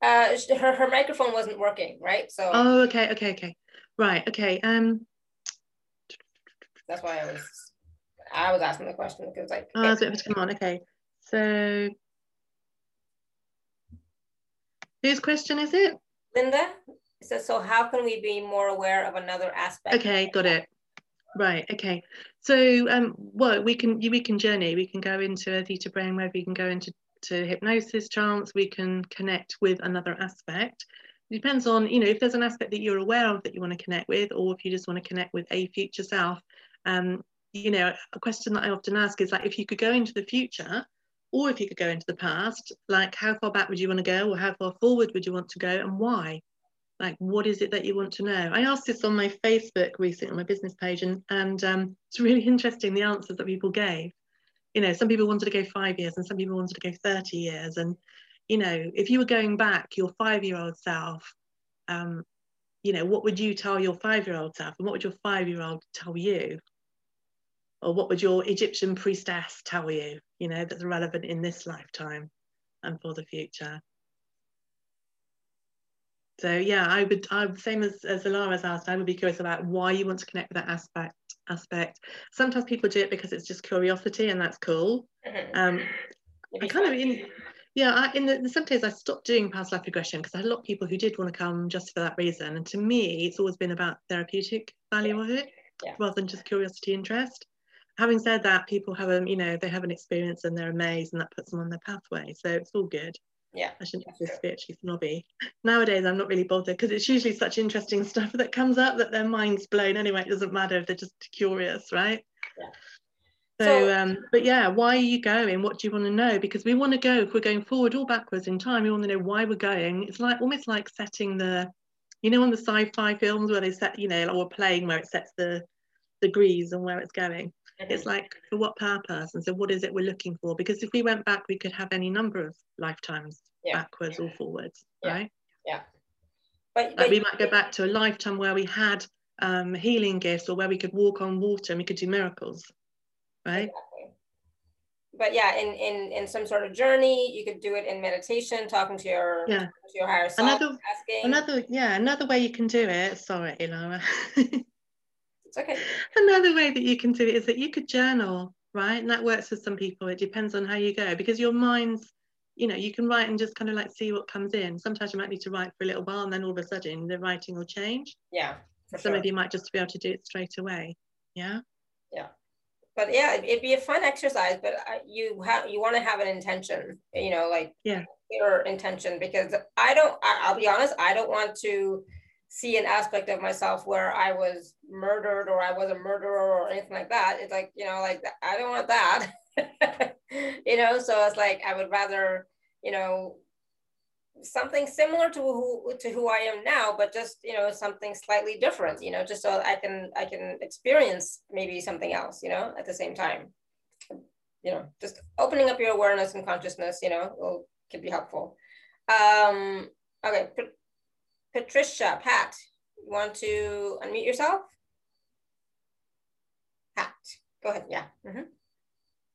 Uh her, her microphone wasn't working right? So oh okay okay okay. Right okay um that's why i was i was asking the question because like oh, okay. come on okay. So Whose question is it? Linda. So, so how can we be more aware of another aspect? Okay, got it. Right. Okay. So, um, well, we can we can journey. We can go into a theta brainwave. We can go into to hypnosis trance. We can connect with another aspect. It depends on you know if there's an aspect that you're aware of that you want to connect with, or if you just want to connect with a future self. Um, you know, a question that I often ask is like, if you could go into the future or if you could go into the past, like how far back would you want to go, or how far forward would you want to go, and why? Like, what is it that you want to know? I asked this on my Facebook recently, on my business page, and, and um, it's really interesting the answers that people gave. You know, some people wanted to go five years, and some people wanted to go 30 years. And, you know, if you were going back, your five year old self, um, you know, what would you tell your five year old self, and what would your five year old tell you? or what would your Egyptian priestess tell you, you know, that's relevant in this lifetime and for the future? So yeah, I would, I would same as, as Alara's asked, I would be curious about why you want to connect with that aspect aspect. Sometimes people do it because it's just curiosity and that's cool. Um, I kind of in yeah, I, in the, some days I stopped doing past life regression because I had a lot of people who did want to come just for that reason. And to me, it's always been about therapeutic value yeah. of it yeah. rather than just curiosity interest having said that, people have a, you know, they have an experience and they're amazed and that puts them on their pathway. So it's all good. Yeah. I shouldn't be spiritually snobby. Nowadays, I'm not really bothered because it's usually such interesting stuff that comes up that their mind's blown anyway. It doesn't matter if they're just curious, right? Yeah. So, so um, but yeah, why are you going? What do you want to know? Because we want to go, if we're going forward or backwards in time, we want to know why we're going. It's like almost like setting the, you know, on the sci-fi films where they set, you know, or playing where it sets the degrees and where it's going it's like for what purpose? And so what is it we're looking for? Because if we went back we could have any number of lifetimes yeah. backwards or forwards yeah. right? Yeah. But, but like we might go back to a lifetime where we had um, healing gifts or where we could walk on water and we could do miracles right? Exactly. but yeah in in in some sort of journey you could do it in meditation talking to your yeah. to your higher self another asking. another yeah another way you can do it. Sorry Laura It's okay. Another way that you can do it is that you could journal, right? And that works for some people. It depends on how you go because your mind's, you know, you can write and just kind of like see what comes in. Sometimes you might need to write for a little while and then all of a sudden the writing will change. Yeah. Some sure. of you might just be able to do it straight away. Yeah. Yeah. But yeah, it'd be a fun exercise, but you have you want to have an intention, you know, like yeah, your intention because I don't. I, I'll be honest, I don't want to see an aspect of myself where I was murdered or I was a murderer or anything like that. It's like, you know, like I don't want that. you know, so it's like I would rather, you know, something similar to who to who I am now, but just, you know, something slightly different, you know, just so I can I can experience maybe something else, you know, at the same time. You know, just opening up your awareness and consciousness, you know, will, can be helpful. Um, okay, Patricia, Pat, you want to unmute yourself? Pat, go ahead. Yeah. Mm -hmm.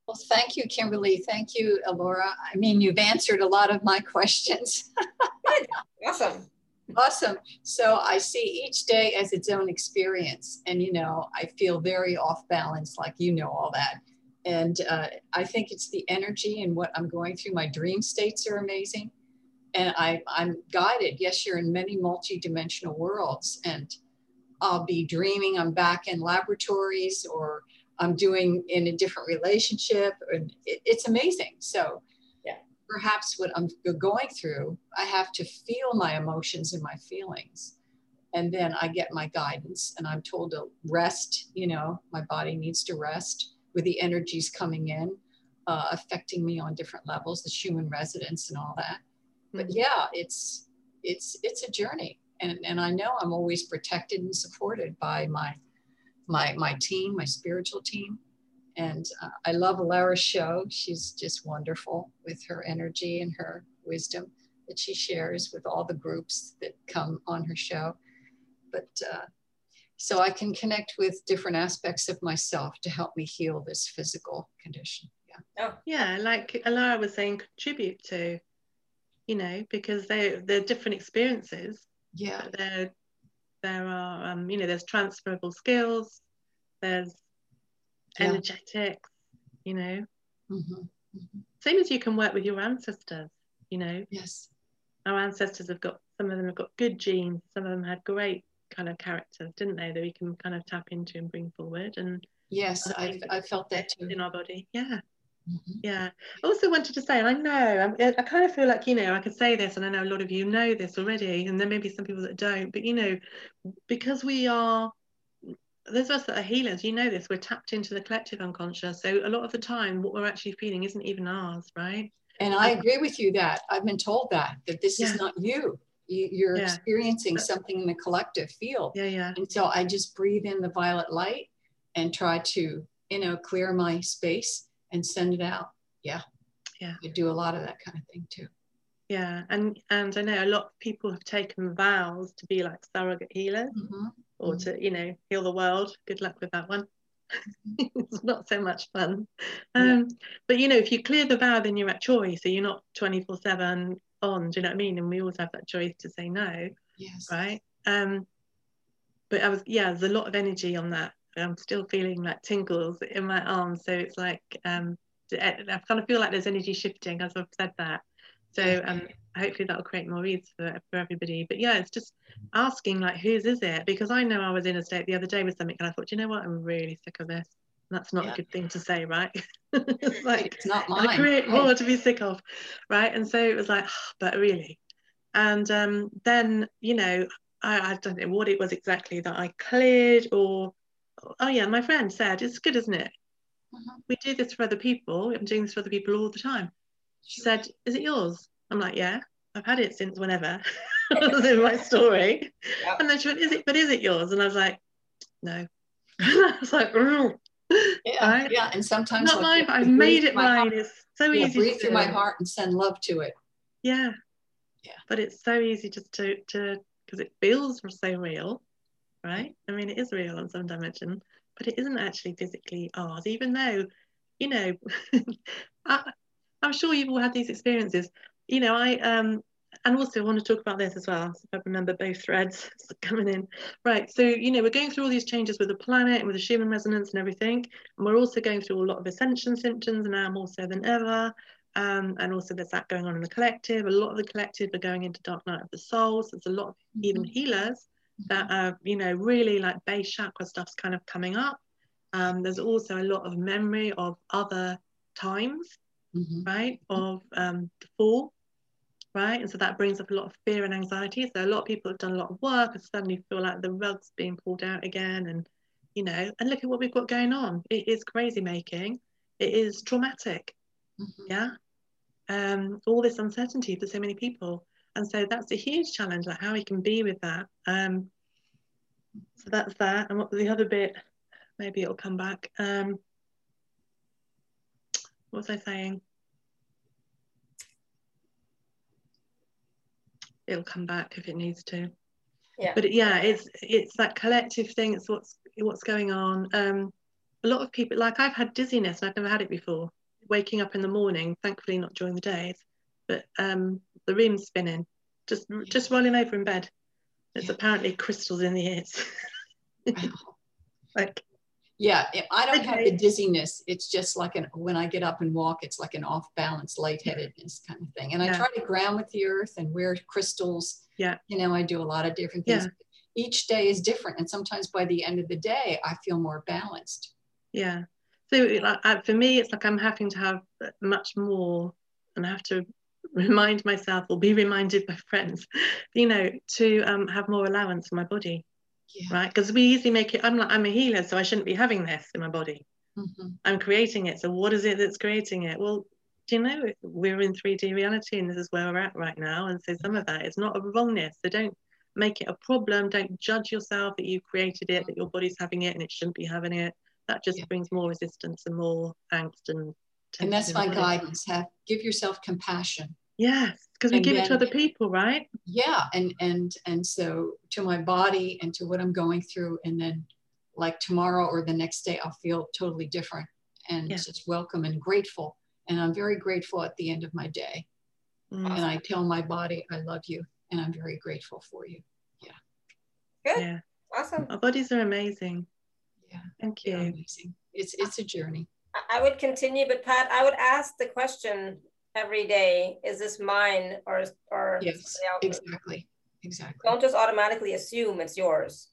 Well, thank you, Kimberley. Thank you, Alara. I mean, you've answered a lot of my questions. Good. Awesome. Awesome. So I see each day as its own experience. And, you know, I feel very off balance, like you know all that. And uh, I think it's the energy and what I'm going through. My dream states are amazing. And I, I'm guided. Yes, you're in many multi-dimensional worlds. And I'll be dreaming I'm back in laboratories or I'm doing in a different relationship. And it, it's amazing. So yeah, perhaps what I'm going through, I have to feel my emotions and my feelings. And then I get my guidance and I'm told to rest, you know, my body needs to rest with the energies coming in, uh, affecting me on different levels, the Schumann resonance and all that. But mm-hmm. yeah, it's it's it's a journey. And, and I know I'm always protected and supported by my my my team, my spiritual team. And uh, I love Alara's show. She's just wonderful with her energy and her wisdom that she shares with all the groups that come on her show. But uh, so I can connect with different aspects of myself to help me heal this physical condition. Yeah. Oh. Yeah, like Alara was saying, contribute to, you know, because they they're different experiences. Yeah. They're there are um, you know there's transferable skills there's yeah. energetics you know mm-hmm. Mm-hmm. same as you can work with your ancestors you know yes our ancestors have got some of them have got good genes some of them had great kind of characters didn't they that we can kind of tap into and bring forward and yes i, I felt that too in our body yeah Mm-hmm. Yeah. I also wanted to say, and I know, I, I kind of feel like, you know, I could say this, and I know a lot of you know this already, and there may be some people that don't, but, you know, because we are, those of us that are healers, you know this, we're tapped into the collective unconscious. So a lot of the time, what we're actually feeling isn't even ours, right? And I agree with you that I've been told that, that this yeah. is not you. you are yeah. experiencing something in the collective field. Yeah, yeah. And so I just breathe in the violet light and try to, you know, clear my space and send it out. Yeah. Yeah. You do a lot of that kind of thing too. Yeah. And and I know a lot of people have taken vows to be like surrogate healers mm-hmm. or mm-hmm. to, you know, heal the world. Good luck with that one. it's not so much fun. Um, yeah. But you know, if you clear the vow, then you're at choice. So you're not 24 7 on. Do you know what I mean? And we always have that choice to say no. Yes. Right. Um, but I was, yeah, there's a lot of energy on that I'm still feeling like tingles in my arms. So it's like um, I kind of feel like there's energy shifting as I've said that. So um, hopefully that'll create more ease for, for everybody. But yeah, it's just asking like whose is it? Because I know I was in a state the other day with something and I thought, you know what, I'm really sick of this. that's not yeah. a good thing to say, right? it's like it's not mine. create more to be sick of, right? And so it was like, oh, but really. And um, then, you know, I, I don't know what it was exactly that I cleared or oh yeah, my friend said, it's good, isn't it? Uh-huh. We do this for other people. I'm doing this for other people all the time. She sure. said, is it yours? I'm like, yeah, I've had it since whenever. was in my story. Yep. And then she went, is it, but is it yours? And I was like, no. I was like, Ooh. Yeah, right? yeah, and sometimes not mine, but I've made it mine. Heart. It's so yeah, easy. Breathe through my heart and send love to it. Yeah, yeah. But it's so easy just to to because it feels so real, right? I mean, it is real on some dimension, but it isn't actually physically ours, even though, you know, I, am sure you've all had these experiences. You know, I, um, and also I want to talk about this as well, so if I remember both threads coming in. Right, so, you know, we're going through all these changes with the planet and with the Schumann resonance and everything, and we're also going through a lot of ascension symptoms now more so than ever. Um, and also there's that going on in the collective. A lot of the collective are going into dark night of the soul. So there's a lot of even mm-hmm. healers that are, you know, really like base chakra stuff's kind of coming up. Um, there's also a lot of memory of other times, mm-hmm. right, of um, the fall, right? And so that brings up a lot of fear and anxiety. So a lot of people have done a lot of work and suddenly feel like the rug's being pulled out again. And, you know, and look at what we've got going on. It is crazy making. It is traumatic. Mm-hmm. Yeah. Um, all this uncertainty for so many people and so that's a huge challenge like how we can be with that um so that's that and what the other bit maybe it'll come back um what was i saying it'll come back if it needs to. Yeah. But yeah, it's it's that collective thing. It's what's what's going on. Um, a lot of people, like I've had dizziness, and I've never had it before. Waking up in the morning, thankfully not during the days, but um, the room's spinning, just just rolling over in bed. There's Yeah. apparently crystals in the ears. like Yeah, I don't have the dizziness. It's just like an when I get up and walk, it's like an off balance, lightheadedness kind of thing. And I try to ground with the earth and wear crystals. Yeah. You know, I do a lot of different things. Each day is different. And sometimes by the end of the day, I feel more balanced. Yeah. So like, uh, for me, it's like I'm having to have much more, and I have to remind myself or be reminded by friends, you know, to um, have more allowance in my body, Yeah. right? Because we easily make it. I'm like I'm a healer, so I shouldn't be having this in my body. Mhm. I'm creating it. So what is it that's creating it? Well, do you know we're in 3D reality, and this is where we're at right now. And so some of that is not a wrongness. So don't make it a problem. Don't judge yourself that you created it, that your body's having it, and it shouldn't be having it that just Yeah. brings more resistance and more angst and And that's my guidance. Have give yourself compassion. Yes because we And give it to other people right Yeah. And and and so to my body and to what I'm going through. And then like tomorrow or the next day, I'll feel totally different and Yeah. just welcome and grateful. And I'm very grateful at the end of my day. Mm, and I tell my body, I love you and I'm very grateful for you. Yeah. Good. yeah Awesome. our bodies are amazing Yeah, thank you amazing. It's it's a journey. I- I would continue, but Pat, I would ask the question every day: Is this mine or or Yes, exactly, exactly. Don't just automatically assume it's yours.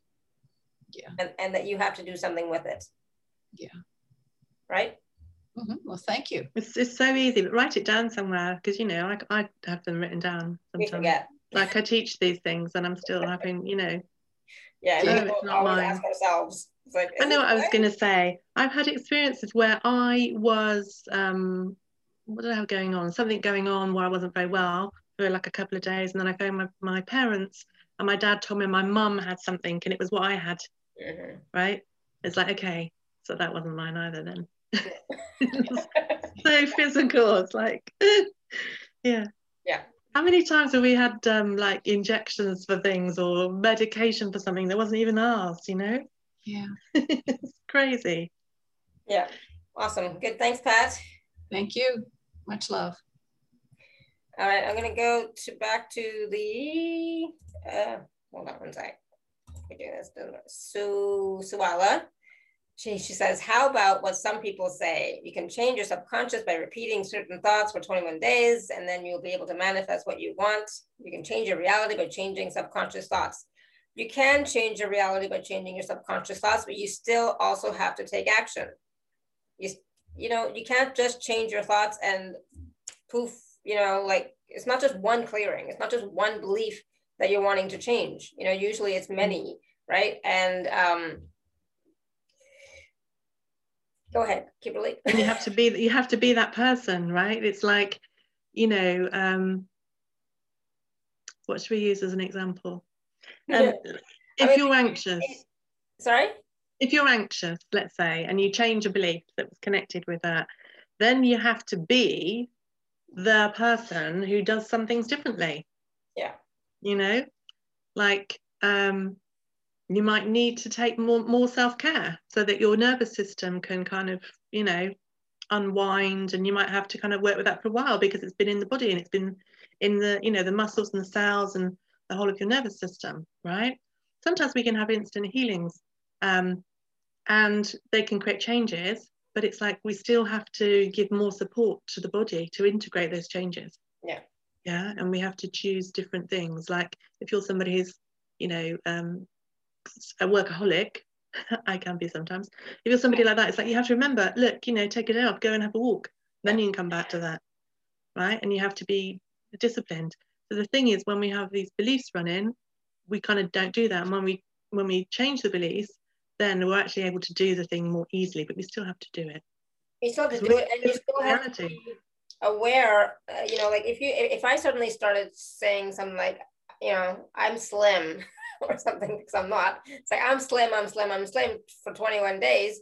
Yeah. And and that you have to do something with it. Yeah. Right. Mhm. Well, thank you. it's, it's so easy but write it down somewhere because you know I, I have them written down We sometimes forget. like I teach these things and I'm still having you know Yeah. No, we it's don't always mine. ask ourselves. It's like, I know what I was going to say. I've had experiences where I was, um, what did I have going on? Something going on where I wasn't very well for like a couple of days. And then I phoned my, my parents, and my dad told me my mum had something, and it was what I had, Mhm. right? It's like, okay, so that wasn't mine either then. so physical. It's like, yeah. Yeah. How many times have we had um, like injections for things or medication for something that wasn't even ours, you know? Yeah. it's crazy. Yeah. Awesome. Good. Thanks, Pat. Thank you. Much love. All right, I'm gonna go to back to the uh hold on one sec. We're doing this. Su Suala. She she says, how about what some people say? You can change your subconscious by repeating certain thoughts for 21 days, and then you'll be able to manifest what you want. You can change your reality by changing subconscious thoughts. You can change your reality by changing your subconscious thoughts, but you still also have to take action. You, you know, you can't just change your thoughts and poof, you know, like it's not just one clearing, it's not just one belief that you're wanting to change. You know, usually it's many, right? And um go ahead, Kimberley. and you have to be you have to be that person right it's like you know um what should we use as an example um, if mean, you're anxious Sorry? If you're anxious let's say and you change a belief that was connected with that then you have to be the person who does some things differently Yeah. you know like um you might need to take more more self-care so that your nervous system can kind of you know unwind and you might have to kind of work with that for a while because it's been in the body and it's been in the you know the muscles and the cells and the whole of your nervous system right sometimes we can have instant healings um, and they can create changes but it's like we still have to give more support to the body to integrate those changes. Yeah. yeah and we have to choose different things. Like if you're somebody who's you know um, a workaholic i can be sometimes. If you're somebody like that it's like you have to remember look you know take a day off go and have a walk. Then you can come back to that right? And you have to be disciplined. So the thing is when we have these beliefs running we kind of don't do that. And when we when we change the beliefs then we're actually able to do the thing more easily but we still have to do it You still have to It's do it and you still have to be aware, uh, you know, like if you, if I suddenly started saying something like, you know, I'm slim or something, because I'm not, it's like, I'm slim, I'm slim, I'm slim for 21 days.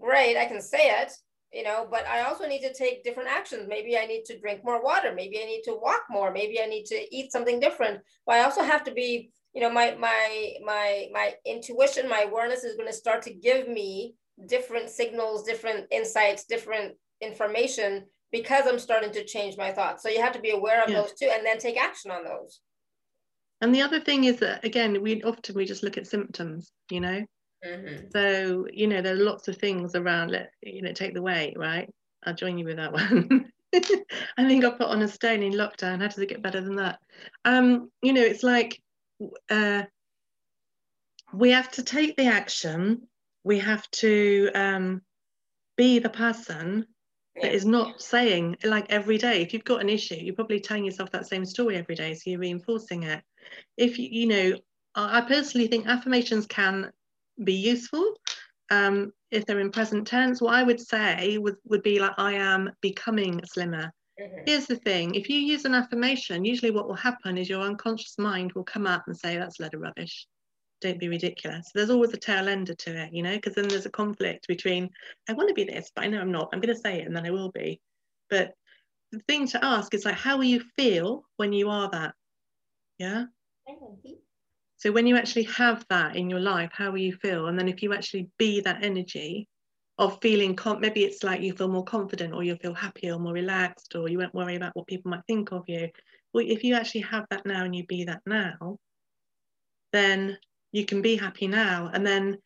Great, I can say it, you know, but I also need to take different actions. Maybe I need to drink more water. Maybe I need to walk more. Maybe I need to eat something different. But I also have to be, you know, my my my my intuition, my awareness is going to start to give me different signals, different insights, different information because I'm starting to change my thoughts. So you have to be aware of yeah. those too and then take action on those. And the other thing is that again, we often we just look at symptoms, you know. Mm-hmm. So, you know, there are lots of things around let you know, take the weight, right? I'll join you with that one. I think I put on a stone in lockdown. How does it get better than that? Um, you know, it's like uh, we have to take the action. We have to um, be the person that is not saying like every day. If you've got an issue, you're probably telling yourself that same story every day, so you're reinforcing it. If you, you know, I personally think affirmations can be useful um, if they're in present tense. What I would say would, would be like, I am becoming slimmer. Mm-hmm. Here's the thing if you use an affirmation, usually what will happen is your unconscious mind will come up and say, That's a load of rubbish. Don't be ridiculous. There's always a tail ender to it, you know, because then there's a conflict between, I want to be this, but I know I'm not. I'm going to say it and then I will be. But the thing to ask is like, how will you feel when you are that? Yeah. So when you actually have that in your life, how will you feel? And then if you actually be that energy of feeling, com- maybe it's like you feel more confident or you'll feel happier or more relaxed or you won't worry about what people might think of you. Well, if you actually have that now and you be that now, then you can be happy now. And then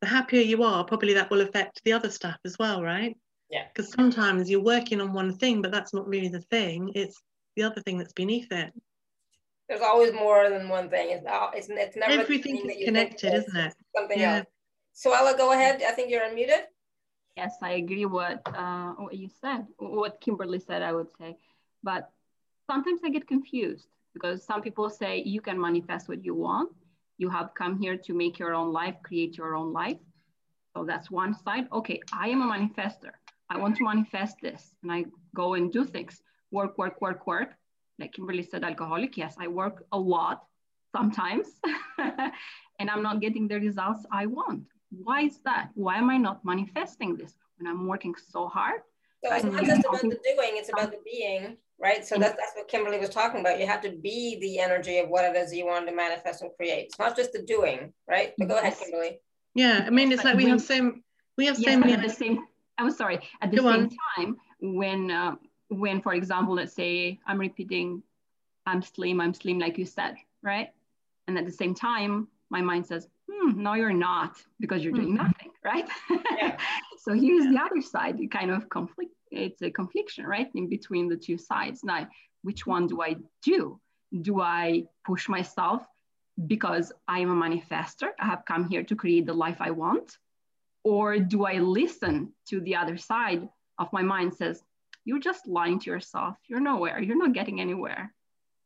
the happier you are, probably that will affect the other stuff as well, right? Yeah. Because sometimes you're working on one thing, but that's not really the thing. It's the other thing that's beneath it there's always more than one thing. It's not, it's, it's never everything is connected, isn't it? Something yeah. else. So Ella, go ahead. I think you're unmuted. Yes, I agree what uh, what you said, what Kimberley said. I would say, but sometimes I get confused because some people say you can manifest what you want. You have come here to make your own life, create your own life. So that's one side. Okay, I am a manifester. I want to manifest this, and I go and do things. Work, work, work, work like Kimberley said, alcoholic. Yes, I work a lot sometimes and I'm not getting the results I want. Why is that? Why am I not manifesting this when I'm working so hard? So it's not just about the doing, it's about the being, right? So that's, that's what Kimberley was talking about. You have to be the energy of what it is you want to manifest and create. It's not just the doing, right? But go ahead, Kimberley. Yeah, I mean, it's like we have so we have so many. At the same, I'm sorry. At the go same on. time, when uh, when, for example, let's say I'm repeating, I'm slim, I'm slim, like you said, right? And at the same time, my mind says, hmm, no, you're not, because you're doing mm-hmm. nothing, right? Yeah. so here's yeah. the other side, kind of conflict. It's a confliction, right, in between the two sides. Now, which one do I do? Do I push myself because I am a manifester? I have come here to create the life I want? Or do I listen to the other side of my mind says, you're just lying to yourself. You're nowhere. You're not getting anywhere.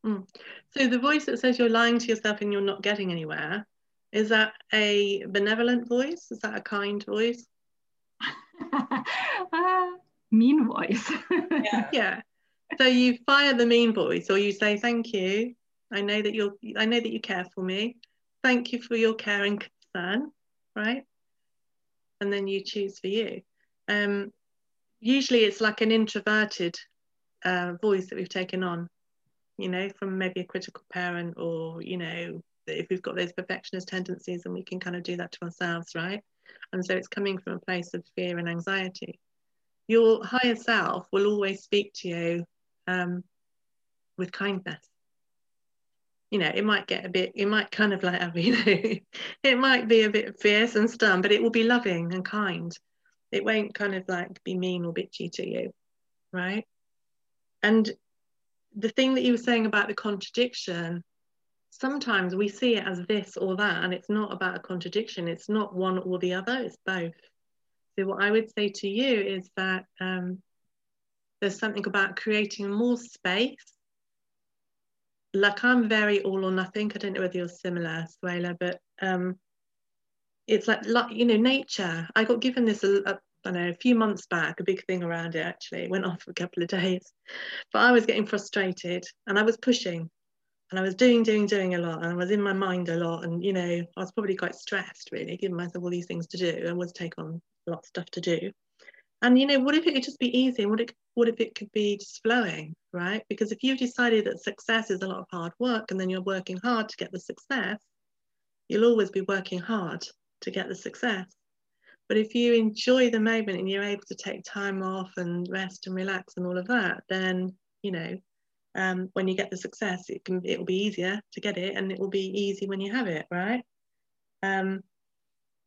Mm. So the voice that says you're lying to yourself and you're not getting anywhere, is that a benevolent voice? Is that a kind voice? uh, mean voice. yeah. yeah. So you fire the mean voice, or you say, "Thank you. I know that you're. I know that you care for me. Thank you for your care and concern." Right. And then you choose for you. Um, usually it's like an introverted uh, voice that we've taken on, you know, from maybe a critical parent or, you know, if we've got those perfectionist tendencies and we can kind of do that to ourselves, right? And so it's coming from a place of fear and anxiety. Your higher self will always speak to you um, with kindness. You know, it might get a bit, it might kind of like, you know, it might be a bit fierce and stern, but it will be loving and kind it won't kind of like be mean or bitchy to you, right? And the thing that you were saying about the contradiction, sometimes we see it as this or that, and it's not about a contradiction. It's not one or the other, it's both. So, what I would say to you is that um, there's something about creating more space. Like, I'm very all or nothing. I don't know whether you're similar, Suela, but um, it's like, like you know nature i got given this a, a, I know a few months back a big thing around it actually went on for a couple of days but i was getting frustrated and i was pushing and i was doing doing doing a lot and i was in my mind a lot and you know i was probably quite stressed really giving myself all these things to do and was take on a lot of stuff to do And you know, what if it could just be easy? What it what if it could be just flowing, right? Because if you've decided that success is a lot of hard work and then you're working hard to get the success, you'll always be working hard to get the success. But if you enjoy the moment and you're able to take time off and rest and relax and all of that, then you know, um, when you get the success, it can it will be easier to get it, and it will be easy when you have it, right? Um,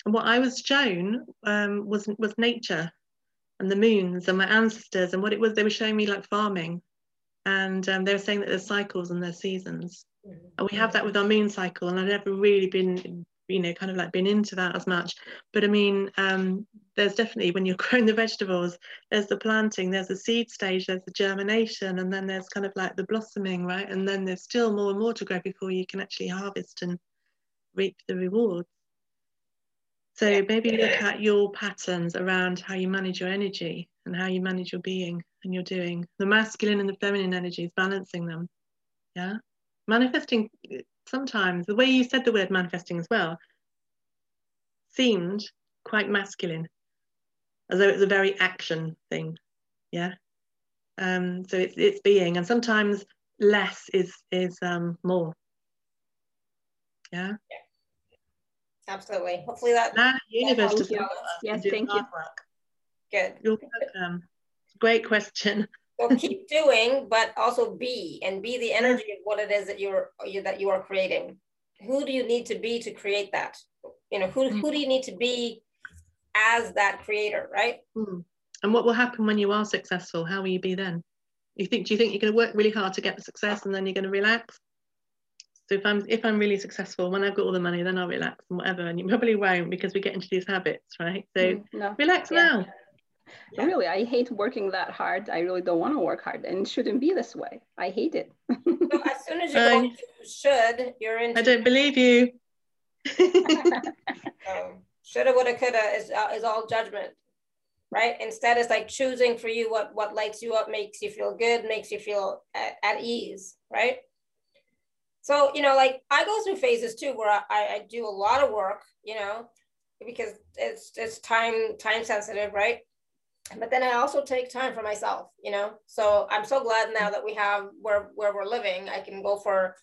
and what I was shown um, was was nature and the moons and my ancestors and what it was they were showing me like farming. And um, they were saying that there's cycles and there's seasons. And we have that with our moon cycle and i've never really been you know kind of like been into that as much. But i mean um, there's definitely when you're growing the vegetables there's the planting there's the seed stage there's the germination and then there's kind of like the blossoming right and then there's still more and more to grow before you can actually harvest and reap the rewards so yeah. maybe look at your patterns around how you manage your energy and how you manage your being and your doing. The masculine and the feminine energies, balancing them. Yeah. Manifesting sometimes, the way you said the word manifesting as well, seemed quite masculine, as though it's a very action thing. Yeah. Um, so it's it's being, and sometimes less is is um, more. Yeah. yeah. Absolutely. Hopefully that. That universe does Yes, thank you. Good. You're welcome. Great question. so keep doing, but also be and be the energy of what it is that you're you, that you are creating. Who do you need to be to create that? You know, who, who do you need to be as that creator, right? Mm. And what will happen when you are successful? How will you be then? You think? Do you think you're going to work really hard to get the success, and then you're going to relax? So if I'm if I'm really successful, when I've got all the money, then I'll relax and whatever. And you probably won't because we get into these habits, right? So mm, no. relax yeah. now. Yeah. Really, I hate working that hard. I really don't want to work hard, and it shouldn't be this way. I hate it. so as soon as you go to should, you're in. I don't believe you. um, shoulda, woulda, coulda is uh, is all judgment, right? Instead, it's like choosing for you what what lights you up, makes you feel good, makes you feel at, at ease, right? So, you know, like I go through phases too where I, I do a lot of work, you know, because it's it's time time sensitive, right? But then I also take time for myself, you know. So I'm so glad now that we have where where we're living. I can go for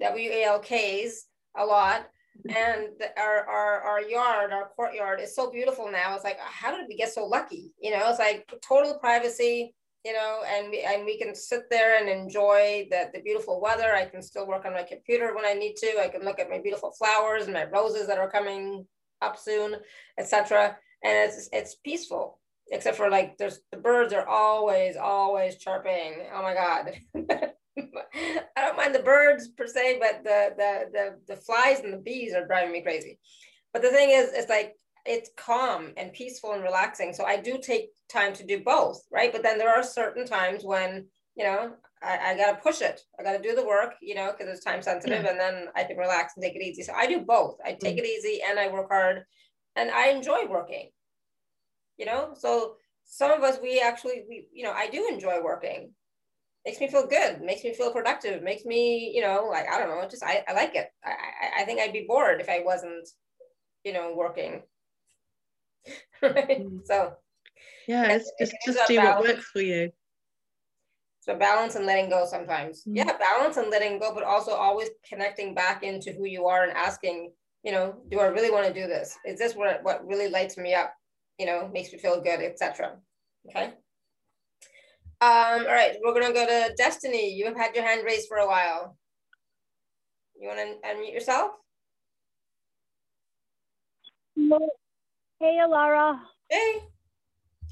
WALKs a lot. And our, our our yard, our courtyard is so beautiful now. It's like, how did we get so lucky? You know, it's like total privacy you know, and we, and we can sit there and enjoy the, the beautiful weather. I can still work on my computer when I need to. I can look at my beautiful flowers and my roses that are coming up soon, etc. And it's it's peaceful, except for like there's the birds are always always chirping. Oh my god. I don't mind the birds per se, but the, the the the flies and the bees are driving me crazy. But the thing is, it's like it's calm and peaceful and relaxing. So I do take time to do both, right? But then there are certain times when, you know, I, I gotta push it. I gotta do the work, you know, because it's time sensitive, yeah. and then I can relax and take it easy. So I do both. I take mm-hmm. it easy and I work hard, and I enjoy working. You know, so some of us we actually we you know I do enjoy working. Makes me feel good. Makes me feel productive. Makes me you know like I don't know. Just I, I like it. I, I I think I'd be bored if I wasn't you know working. right? Mm. So yeah, it's, it's just do what works for you. So balance and letting go sometimes. Mm-hmm. Yeah, balance and letting go, but also always connecting back into who you are and asking, you know, do I really want to do this? Is this what, what really lights me up? You know, makes me feel good, etc. Okay. Um, all right, we're gonna go to Destiny. You have had your hand raised for a while. You want to unmute yourself? Hey, Alara. Hey.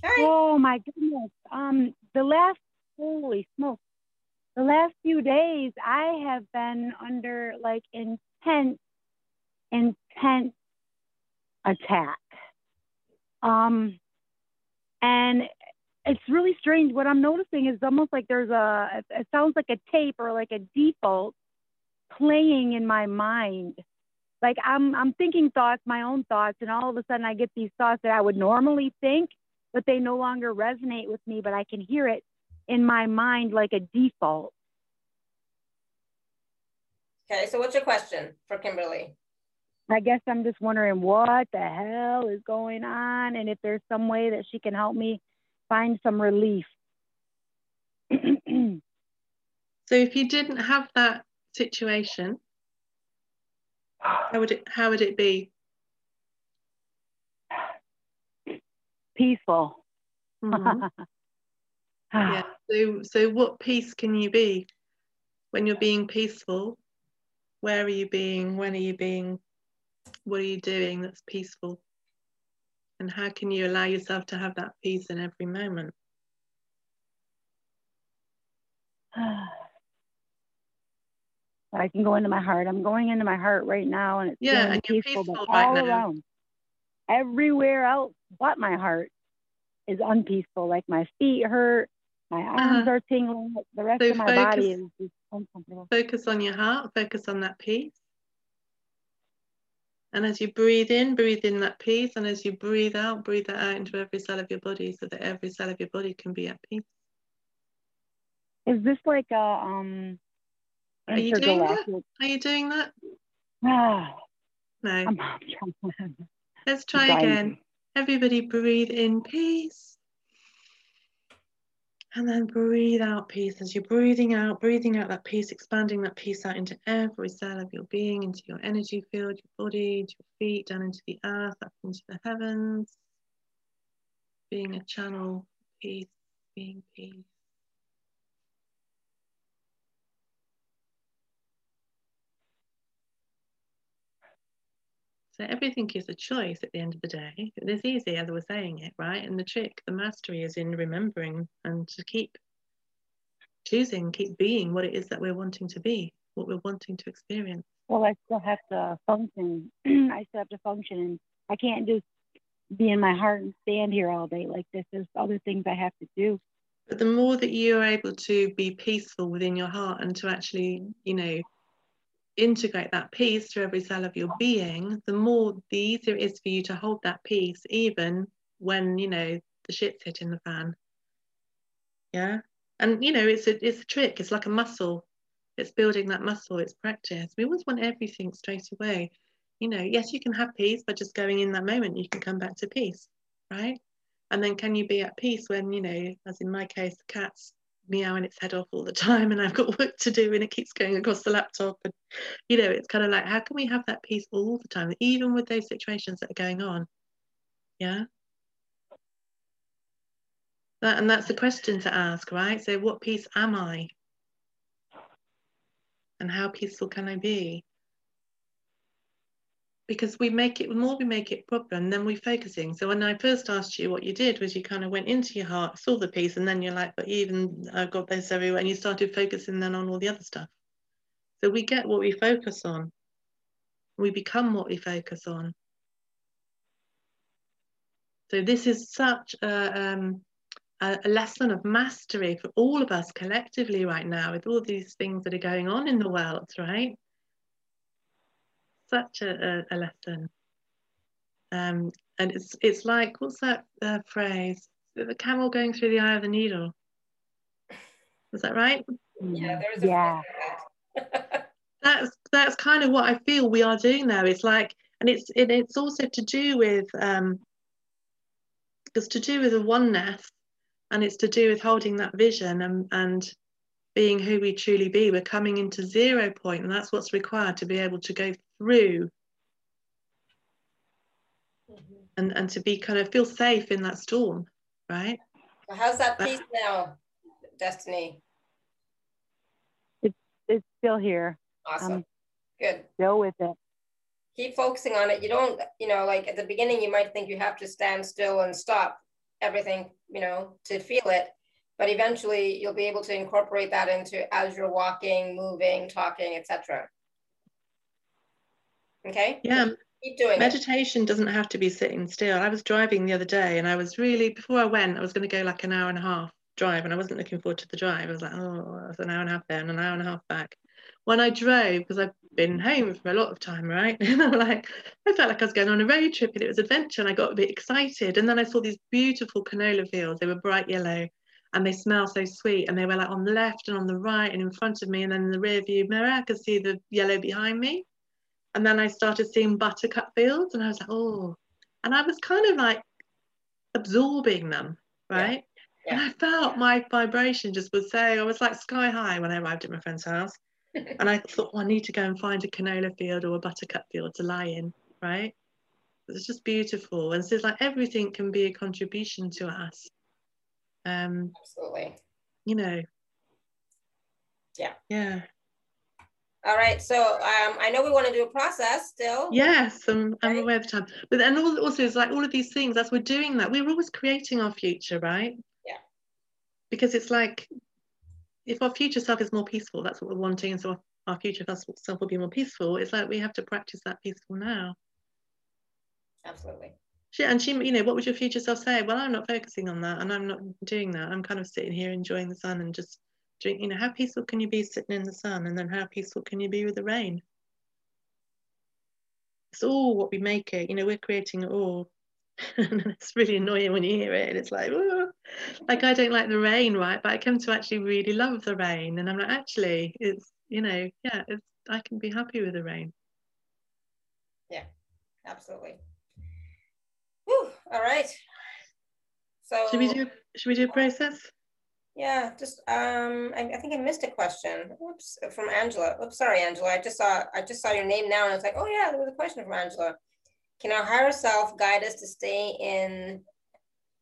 Hi. Oh my goodness. Um, the last holy smoke, the last few days I have been under like intense, intense attack. Um, and it's really strange. What I'm noticing is almost like there's a. It sounds like a tape or like a default playing in my mind like I'm I'm thinking thoughts, my own thoughts, and all of a sudden I get these thoughts that I would normally think, but they no longer resonate with me, but I can hear it in my mind like a default. Okay, so what's your question for Kimberley? I guess I'm just wondering what the hell is going on and if there's some way that she can help me find some relief. so if you didn't have that situation, how would it how would it be? Peaceful. Mm-hmm. yeah. So so what peace can you be when you're being peaceful? Where are you being? When are you being? What are you doing that's peaceful? And how can you allow yourself to have that peace in every moment? I can go into my heart. I'm going into my heart right now, and it's yeah, and peaceful, peaceful but right all now. around, everywhere else but my heart is unpeaceful. Like my feet hurt, my arms Uh-huh. are tingling. The rest So of my body is just uncomfortable. Focus on your heart, focus on that peace. And as you breathe in, breathe in that peace. And as you breathe out, breathe that out into every cell of your body so that every cell of your body can be at peace. Is this like a um? Are you doing that? Are you doing that? No. Let's try again. Everybody breathe in peace. And then breathe out peace. As you're breathing out, breathing out that peace, expanding that peace out into every cell of your being, into your energy field, your body, your feet, down into the earth, up into the heavens. Being a channel, peace, being peace. So everything is a choice at the end of the day. It is easy as I was saying it, right? And the trick, the mastery is in remembering and to keep choosing, keep being what it is that we're wanting to be, what we're wanting to experience. Well, I still have to function. I still have to function, and I can't just be in my heart and stand here all day like this. There's other things I have to do. But the more that you're able to be peaceful within your heart and to actually, you know, integrate that peace through every cell of your being, the more the easier it is for you to hold that peace, even when you know the shit's hitting the fan. Yeah, and you know it's a it's a trick. It's like a muscle. It's building that muscle. It's practice. We always want everything straight away. You know, yes, you can have peace by just going in that moment. You can come back to peace, right? And then can you be at peace when you know, as in my case, the cat's meowing its head off all the time and I've got work to do and it keeps going across the laptop and you know it's kind of like how can we have that peace all the time even with those situations that are going on? Yeah? That, and that's the question to ask right? So what peace am I? And how peaceful can I be because we make it the more we make it a problem then we're focusing so when i first asked you what you did was you kind of went into your heart saw the piece and then you're like but even i've got this everywhere and you started focusing then on all the other stuff. So we get what we focus on. We become what we focus on. So this is such a, um, a, a lesson of mastery for all of us collectively right now with all these things that are going on in the world right such a, a, a lesson. Um, and it's it's like what's that uh, phrase? The camel going through the eye of the needle. Is that right? Yeah, there's a Yeah. that. That's that's kind of what I feel we are doing now. It's like, and it's it, it's also to do with um, it's to do with the oneness, and it's to do with holding that vision and and being who we truly be. We're coming into zero point, and that's what's required to be able to go through and, and to be kind of feel safe in that storm, right? So how's that peace now, Destiny? It's still here. Awesome. Um, Good. Go with it. Keep focusing on it. You don't, you know, like at the beginning, you might think you have to stand still and stop everything, you know, to feel it. But eventually you'll be able to incorporate that into as you're walking, moving, talking, etc. Okay? Yeah, Keep doing it. meditation doesn't have to be sitting still. I was driving the other day and I was really, before I went, I was going to go like an hour and a half drive and I wasn't looking forward to the drive. I was like, oh, it's an hour and a half there and an hour and a half back. When I drove, because I've been home for a lot of time, right? And I'm like, I felt like I was going on a road trip and it was adventure and I got a bit excited. And then I saw these beautiful canola fields. They were bright yellow and they smell so sweet. And they were like on the left and on the right and in front of me. And then in the rear view mirror, I could see the yellow behind me. And then I started seeing buttercup fields and I was like, oh. And I was kind of like absorbing them, right? Yeah. And I felt my vibration just was so, I was like sky high when I arrived at my friend's house. and I thought, oh, I need to go and find a canola field or a buttercup field to lie in, right? It's just beautiful. And so it's like everything can be a contribution to us. Um, Absolutely. You know. Yeah. Yeah. All right. So um, I know we want to do a process still. Yes, I'm, I'm aware of time. But then also it's like all of these things, as we're doing that, we're always creating our future, right? Yeah. Because it's like if our future self is more peaceful, that's what we're wanting, and so our future self will be more peaceful. It's like we have to practice that peaceful now. Absolutely. She, and she, you know, what would your future self say? Well, I'm not focusing on that, and I'm not doing that. I'm kind of sitting here enjoying the sun and just. You know, how peaceful can you be sitting in the sun, and then how peaceful can you be with the rain? It's all what we make it. You know, we're creating it all. and it's really annoying when you hear it and it's like like I don't like the rain right? But I come to actually really love the rain. And I'm like actually it's you know yeah it's I can be happy with the rain. Yeah absolutely. Whew, all right. So should we do should we do a process yeah just um I, I think I missed a question oops from Angela oops sorry Angela I just saw I just saw your name now and I was like oh yeah there was a question from Angela can our higher self guide us to stay in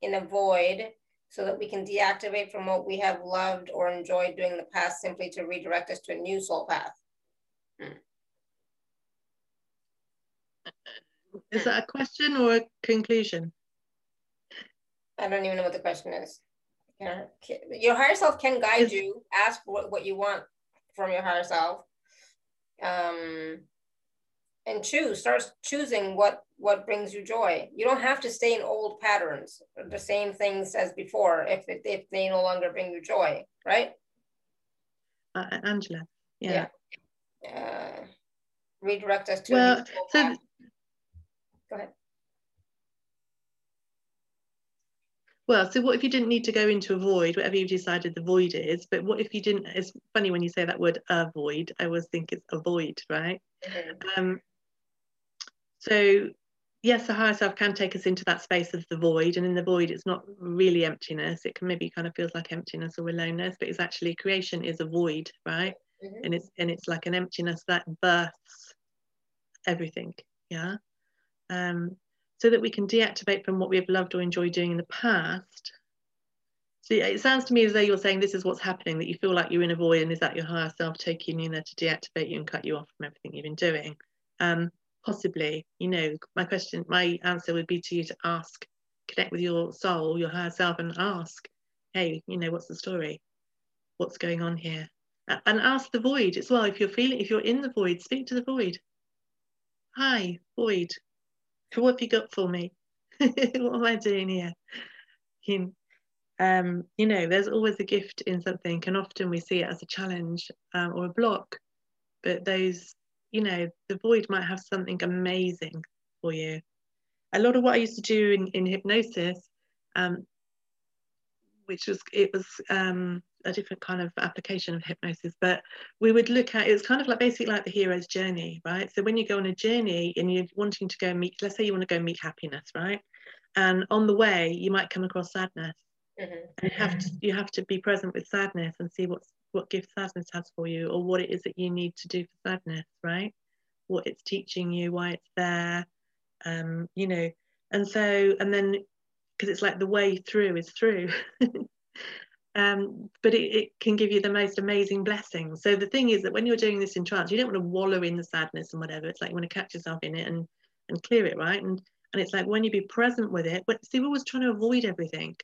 in a void so that we can deactivate from what we have loved or enjoyed doing in the past simply to redirect us to a new soul path? Hmm. Is that a question or a conclusion? I don't even know what the question is. Your higher self can guide you. Ask what, what you want from your higher self. Um, and choose start choosing what what brings you joy you don't have to stay in old patterns the same things as before if if they no longer bring you joy right uh, angela yeah, yeah. Uh, redirect us to well so go ahead Well, so what if you didn't need to go into a void, whatever you've decided the void is? But what if you didn't? It's funny when you say that word avoid. I always think it's avoid, right? Mm-hmm. Um, so yes, the higher self can take us into that space of the void, and in the void, it's not really emptiness. It can maybe kind of feels like emptiness or aloneness, but it's actually creation is a void, right? Mm-hmm. And it's and it's like an emptiness that births everything, yeah. Um, so that we can deactivate from what we have loved or enjoyed doing in the past. So it sounds to me as though you're saying this is what's happening, that you feel like you're in a void, and is that your higher self taking you in there to deactivate you and cut you off from everything you've been doing? Um, possibly you know my question my answer would be to you to ask connect with your soul your higher self and ask hey you know what's the story? What's going on here? And ask the void as well. If you're feeling if you're in the void speak to the void. Hi void what have you got for me. What am i doing here? You, um, you know there's always a gift in something and often we see it as a challenge um, or a block. But those you know, the void might have something amazing for you. A lot of what I used to do in, in hypnosis, um, which was, it was um, a different kind of application of hypnosis, but we would look at, it was kind of like basically like the hero's journey, right? So when you go on a journey and you're wanting to go meet, let's say you want to go meet happiness, right? And on the way, you might come across sadness. Mm-hmm. And you have to you have to be present with sadness and see what's what gift sadness has for you or what it is that you need to do for sadness right what it's teaching you why it's there um you know and so and then because it's like the way through is through um but it, it can give you the most amazing blessings so the thing is that when you're doing this in trance you don't want to wallow in the sadness and whatever it's like you want to catch yourself in it and and clear it right and and it's like when you be present with it but see we're always trying to avoid everything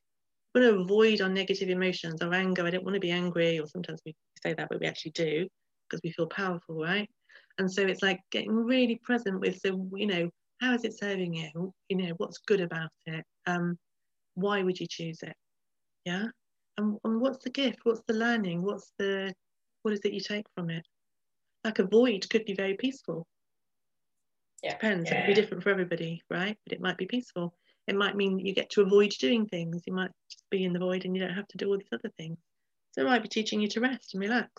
We want to avoid our negative emotions, our anger. I don't want to be angry, or sometimes we say that, but we actually do because we feel powerful, right? And so it's like getting really present with the, you know, how is it serving you? You know, what's good about it? Um, why would you choose it? Yeah. And, and what's the gift? What's the learning? What's the, what is it you take from it? Like a void could be very peaceful. Yeah. Depends. Yeah. It could be different for everybody, right? But it might be peaceful. It might mean you get to avoid doing things. You might just be in the void and you don't have to do all these other things. So it might be teaching you to rest and relax.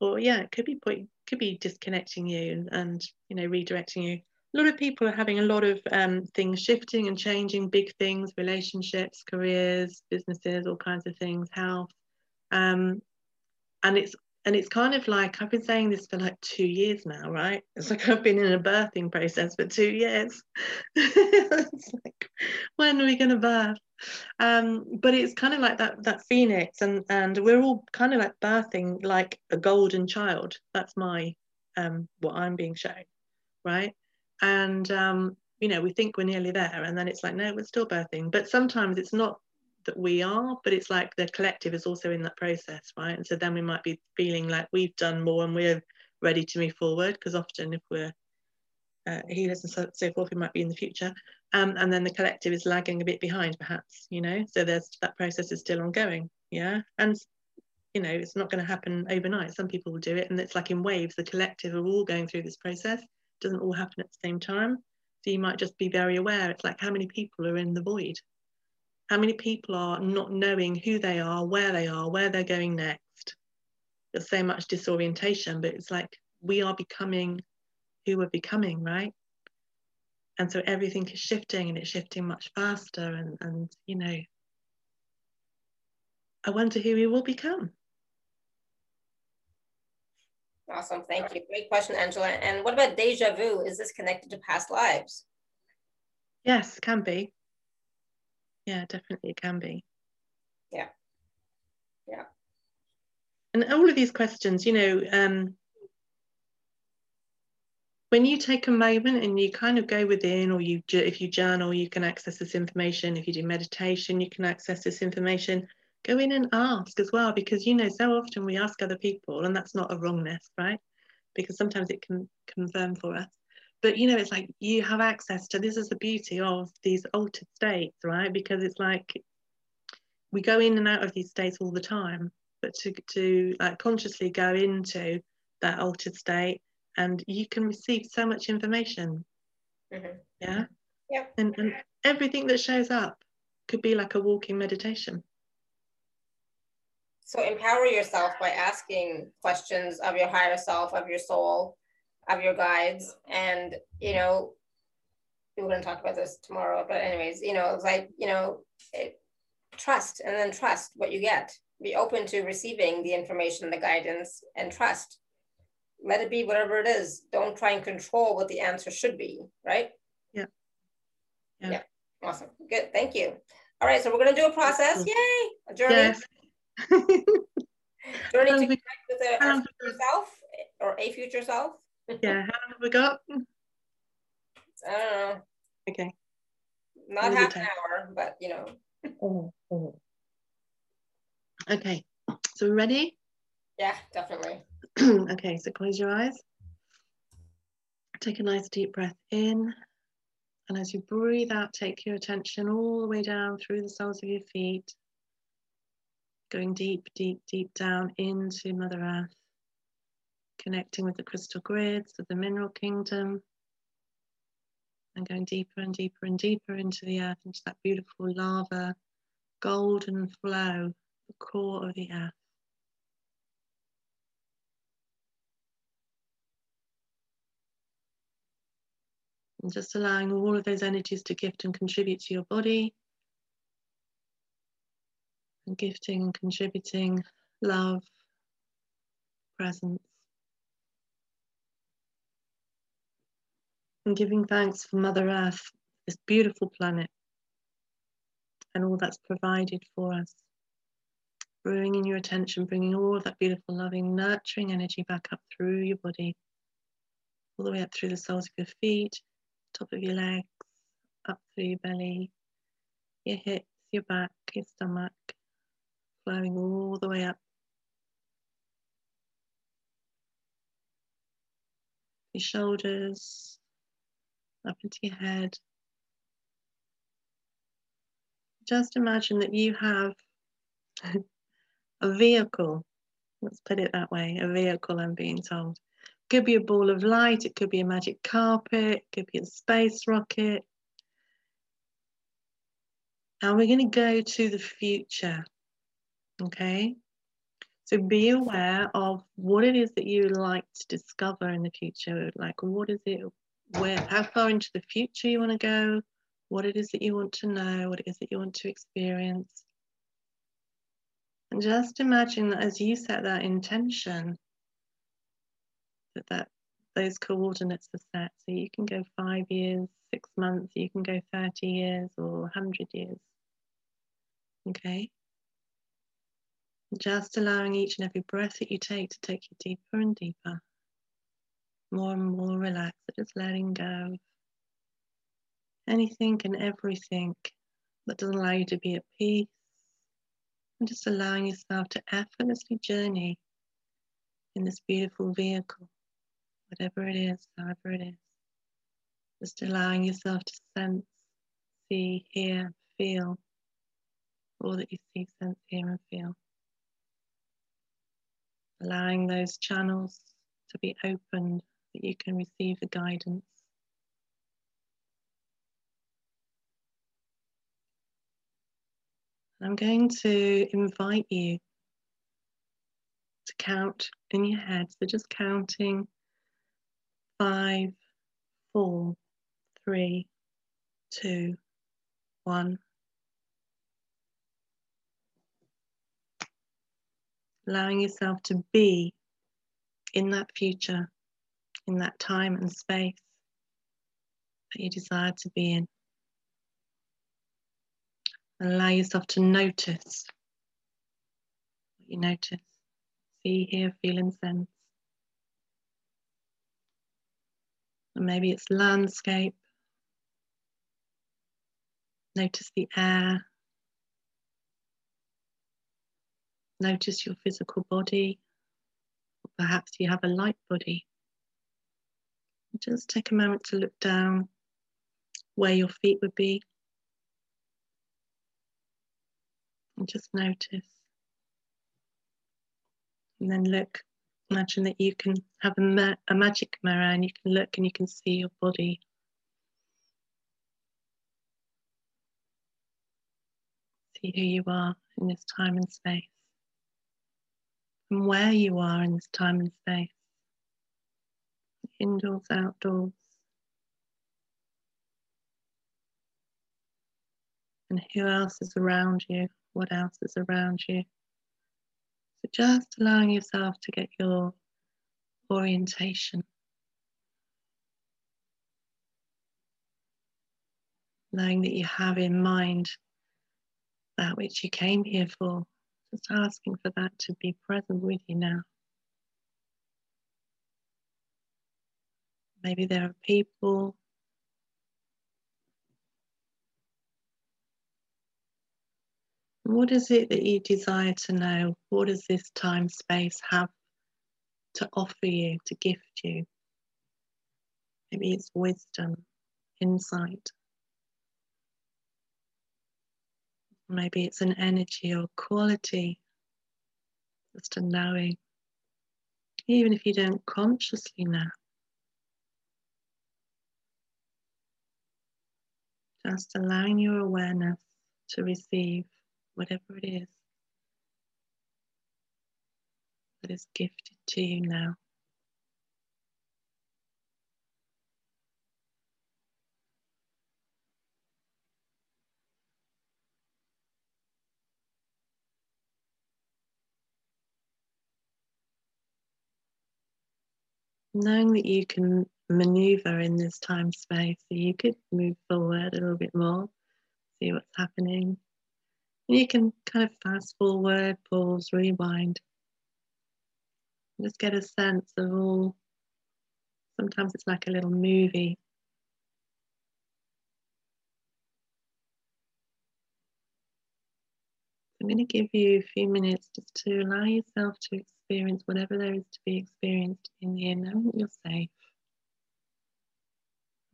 Or yeah, it could be put, could be disconnecting you and, and you know redirecting you. A lot of people are having a lot of um, things shifting and changing, big things, relationships, careers, businesses, all kinds of things, health. Um, and it's and it's kind of like I've been saying this for like two years now, right? It's like I've been in a birthing process for two years. it's like, when are we going to birth? Um, but it's kind of like that that phoenix, and and we're all kind of like birthing like a golden child. That's my um, what I'm being shown, right? And um, you know, we think we're nearly there, and then it's like, no, we're still birthing. But sometimes it's not that we are, but it's like the collective is also in that process, right? And so then we might be feeling like we've done more and we're ready to move forward because often if we're uh, healers and so, so, forth, we might be in the future. Um, and then the collective is lagging a bit behind, perhaps, you know, so there's that process is still ongoing. Yeah. And, you know, it's not going to happen overnight. Some people will do it, and it's like in waves, the collective are all going through this process. Doesn't all happen at the same time. So you might just be very aware. It's like how many people are in the void how many people are not knowing who they are, where they are, where they're going next? There's so much disorientation, but it's like we are becoming who we're becoming, right? And so everything is shifting and it's shifting much faster. And, and you know, I wonder who we will become. Awesome. Thank you. Great question, Angela. And what about deja vu? Is this connected to past lives? Yes, can be yeah definitely it can be yeah yeah and all of these questions you know um when you take a moment and you kind of go within or you if you journal you can access this information if you do meditation you can access this information go in and ask as well because you know so often we ask other people and that's not a wrongness right? Because sometimes it can confirm for us. But you know it's like you have access to this is the beauty of these altered states right? Because it's like we go in and out of these states all the time but to to like consciously go into that altered state and you can receive so much information. Mm-hmm. yeah? Yeah and, and everything that shows up could be like a walking meditation so empower yourself by asking questions of your higher self of your soul of your guides and you know we're going to talk about this tomorrow but anyways you know it's like you know it, trust and then trust what you get. Be open to receiving the information the guidance and trust. Let it be whatever it is. Don't try and control what the answer should be right? Yeah. Yeah, yeah. awesome. Good. Thank you. All right so we're going to do a process. Yay! A journey yes. journey to connect with a, our future self or a future self yeah, how long have we got? I don't know. Okay. Not half an hour, but you know. oh, oh. Okay, so we're ready? Yeah, definitely. okay, so close your eyes. Take a nice deep breath in. And as you breathe out, take your attention all the way down through the soles of your feet, going deep, deep, deep down into Mother Earth connecting with the crystal grids of the mineral kingdom and going deeper and deeper and deeper into the earth, into that beautiful lava, golden flow, the core of the earth. And just allowing all of those energies to gift and contribute to your body. And gifting and contributing love, presence. and giving thanks for Mother Earth, this beautiful planet, and all that's provided for us. Bringing in your attention, bringing all that beautiful, loving, nurturing energy back up through your body, all the way up through the soles of your feet, top of your legs, up through your belly, your hips, your back, your stomach, flowing all the way up. Your shoulders, up into your head. Just imagine that you have a vehicle. Let's put it that way a vehicle, I'm being told. Could be a ball of light, it could be a magic carpet, it could be a space rocket. And we're going to go to the future. Okay? So be aware of what it is that you like to discover in the future. Like, what is it where how far into the future you want to go, what it is that you want to know, what it is that you want to experience. And just imagine that as you set that intention, that, that those coordinates are set. So you can go five years, six months, you can go 30 years or 100 years. Okay? Just allowing each and every breath that you take to take you deeper and deeper, more and more relaxed, just letting go of anything and everything that doesn't allow you to be at peace, and just allowing yourself to effortlessly journey in this beautiful vehicle, whatever it is, however it is. Just allowing yourself to sense, see, hear, feel all that you see, sense, hear, and feel. Allowing those channels to be opened that you can receive the guidance. I'm going to invite you to count in your head. So just counting five, four, three, two, one. Allowing yourself to be in that future, in that time and space that you desire to be in. Allow yourself to notice what you notice. See, hear, feel, and sense. And maybe it's landscape. Notice the air. Notice your physical body. Perhaps you have a light body. Just take a moment to look down where your feet would be. and just notice. And then look, imagine that you can have a, ma a magic mirror and you can look and you can see your body. See who you are in this time and space. And where you are in this time and space. Indoors, outdoors. And who else is around you? what else is around you. So just allowing yourself to get your orientation. Knowing that you have in mind that which you came here for, just asking for that to be present with you now. Maybe there are people What is it that you desire to know? What does this time space have to offer you, to gift you? Maybe it's wisdom, insight. Maybe it's an energy or quality, just a knowing, even if you don't consciously know. Just allowing your awareness to receive whatever it is that is gifted to you now. Knowing that you can maneuver in this time space, so you could move forward a little bit more, see what's happening, you can kind of fast forward, pause, rewind. Just get a sense of all. Sometimes it's like a little movie. I'm going to give you a few minutes just to allow yourself to experience whatever there is to be experienced in here, knowing that you're safe,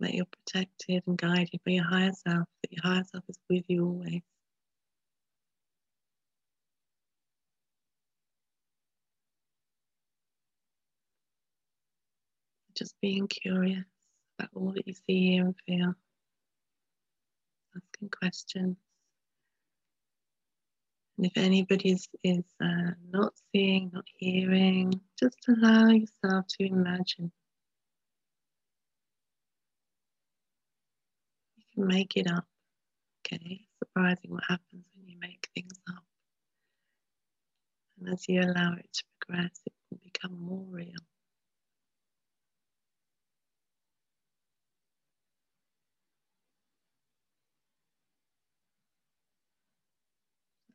that you're protected and guided by your higher self, that your higher self is with you always. just being curious about all that you see, hear, and feel, asking questions if anybody is, is uh, not seeing, not hearing, just allow yourself to imagine. You can make it up, okay? Surprising what happens when you make things up. And as you allow it to progress, it can become more real.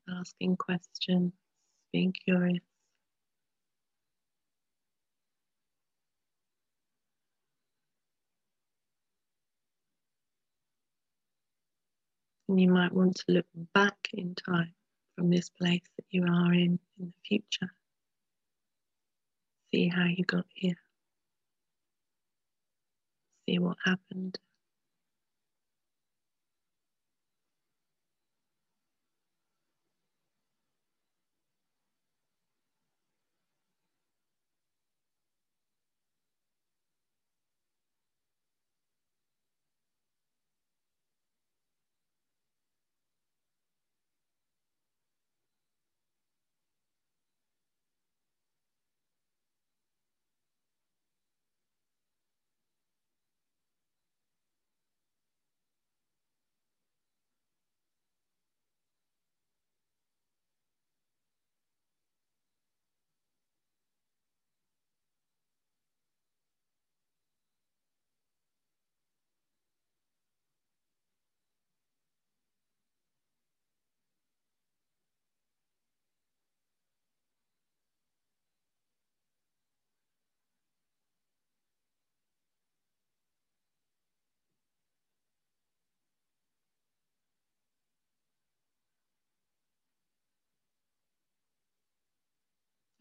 Asking questions, being curious. And you might want to look back in time from this place that you are in in the future. See how you got here. See what happened.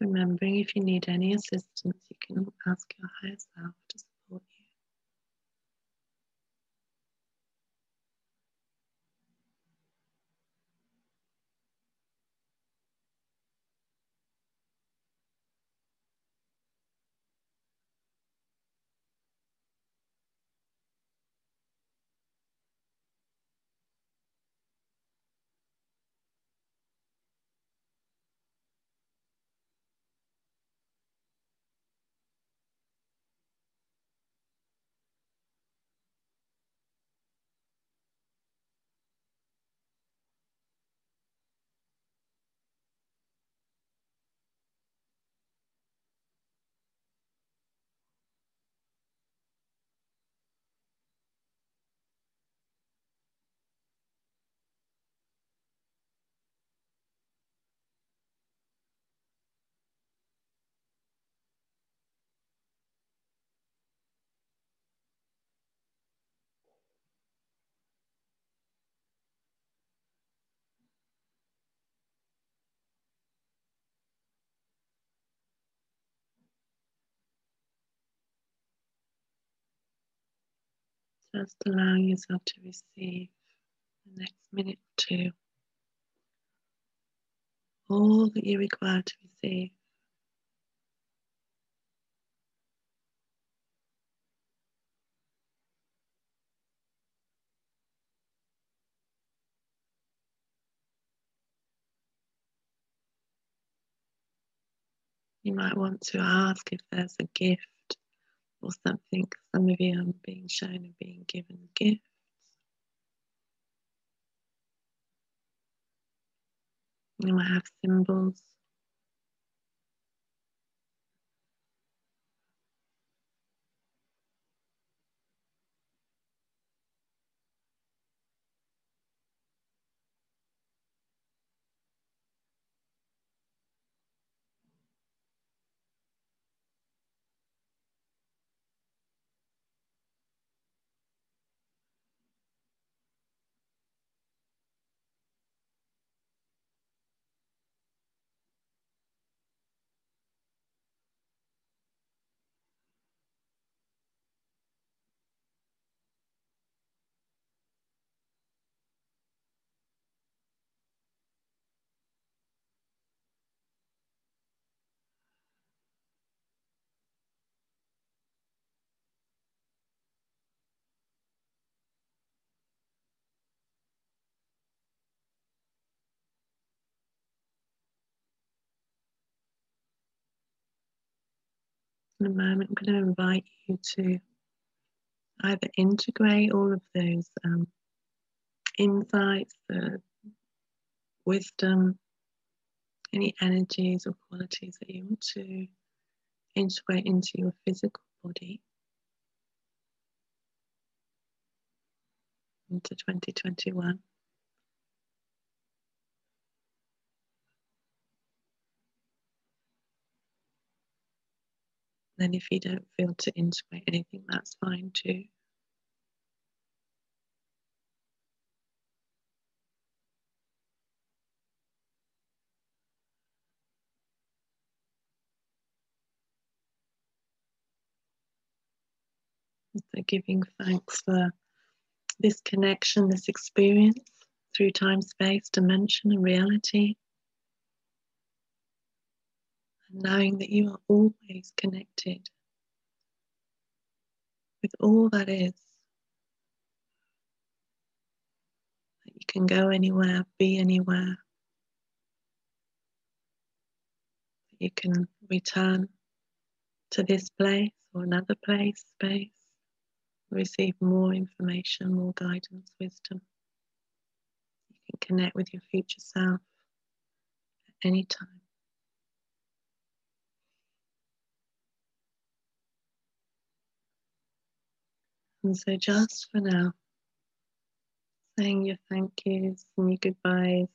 Remembering if you need any assistance, you can ask your higher self to Just allowing yourself to receive the next minute or two all that you require to receive. You might want to ask if there's a gift or something. Some of you are being shown and being given gifts. You might have symbols. In a moment, I'm going to invite you to either integrate all of those um, insights, the wisdom, any energies or qualities that you want to integrate into your physical body into 2021. Then, if you don't feel to integrate anything, that's fine too. So giving thanks for this connection, this experience through time, space, dimension, and reality. And knowing that you are always connected with all that is. That you can go anywhere, be anywhere. You can return to this place or another place, space receive more information, more guidance, wisdom. You can connect with your future self at any time. And so, just for now, saying your thank yous and your goodbyes,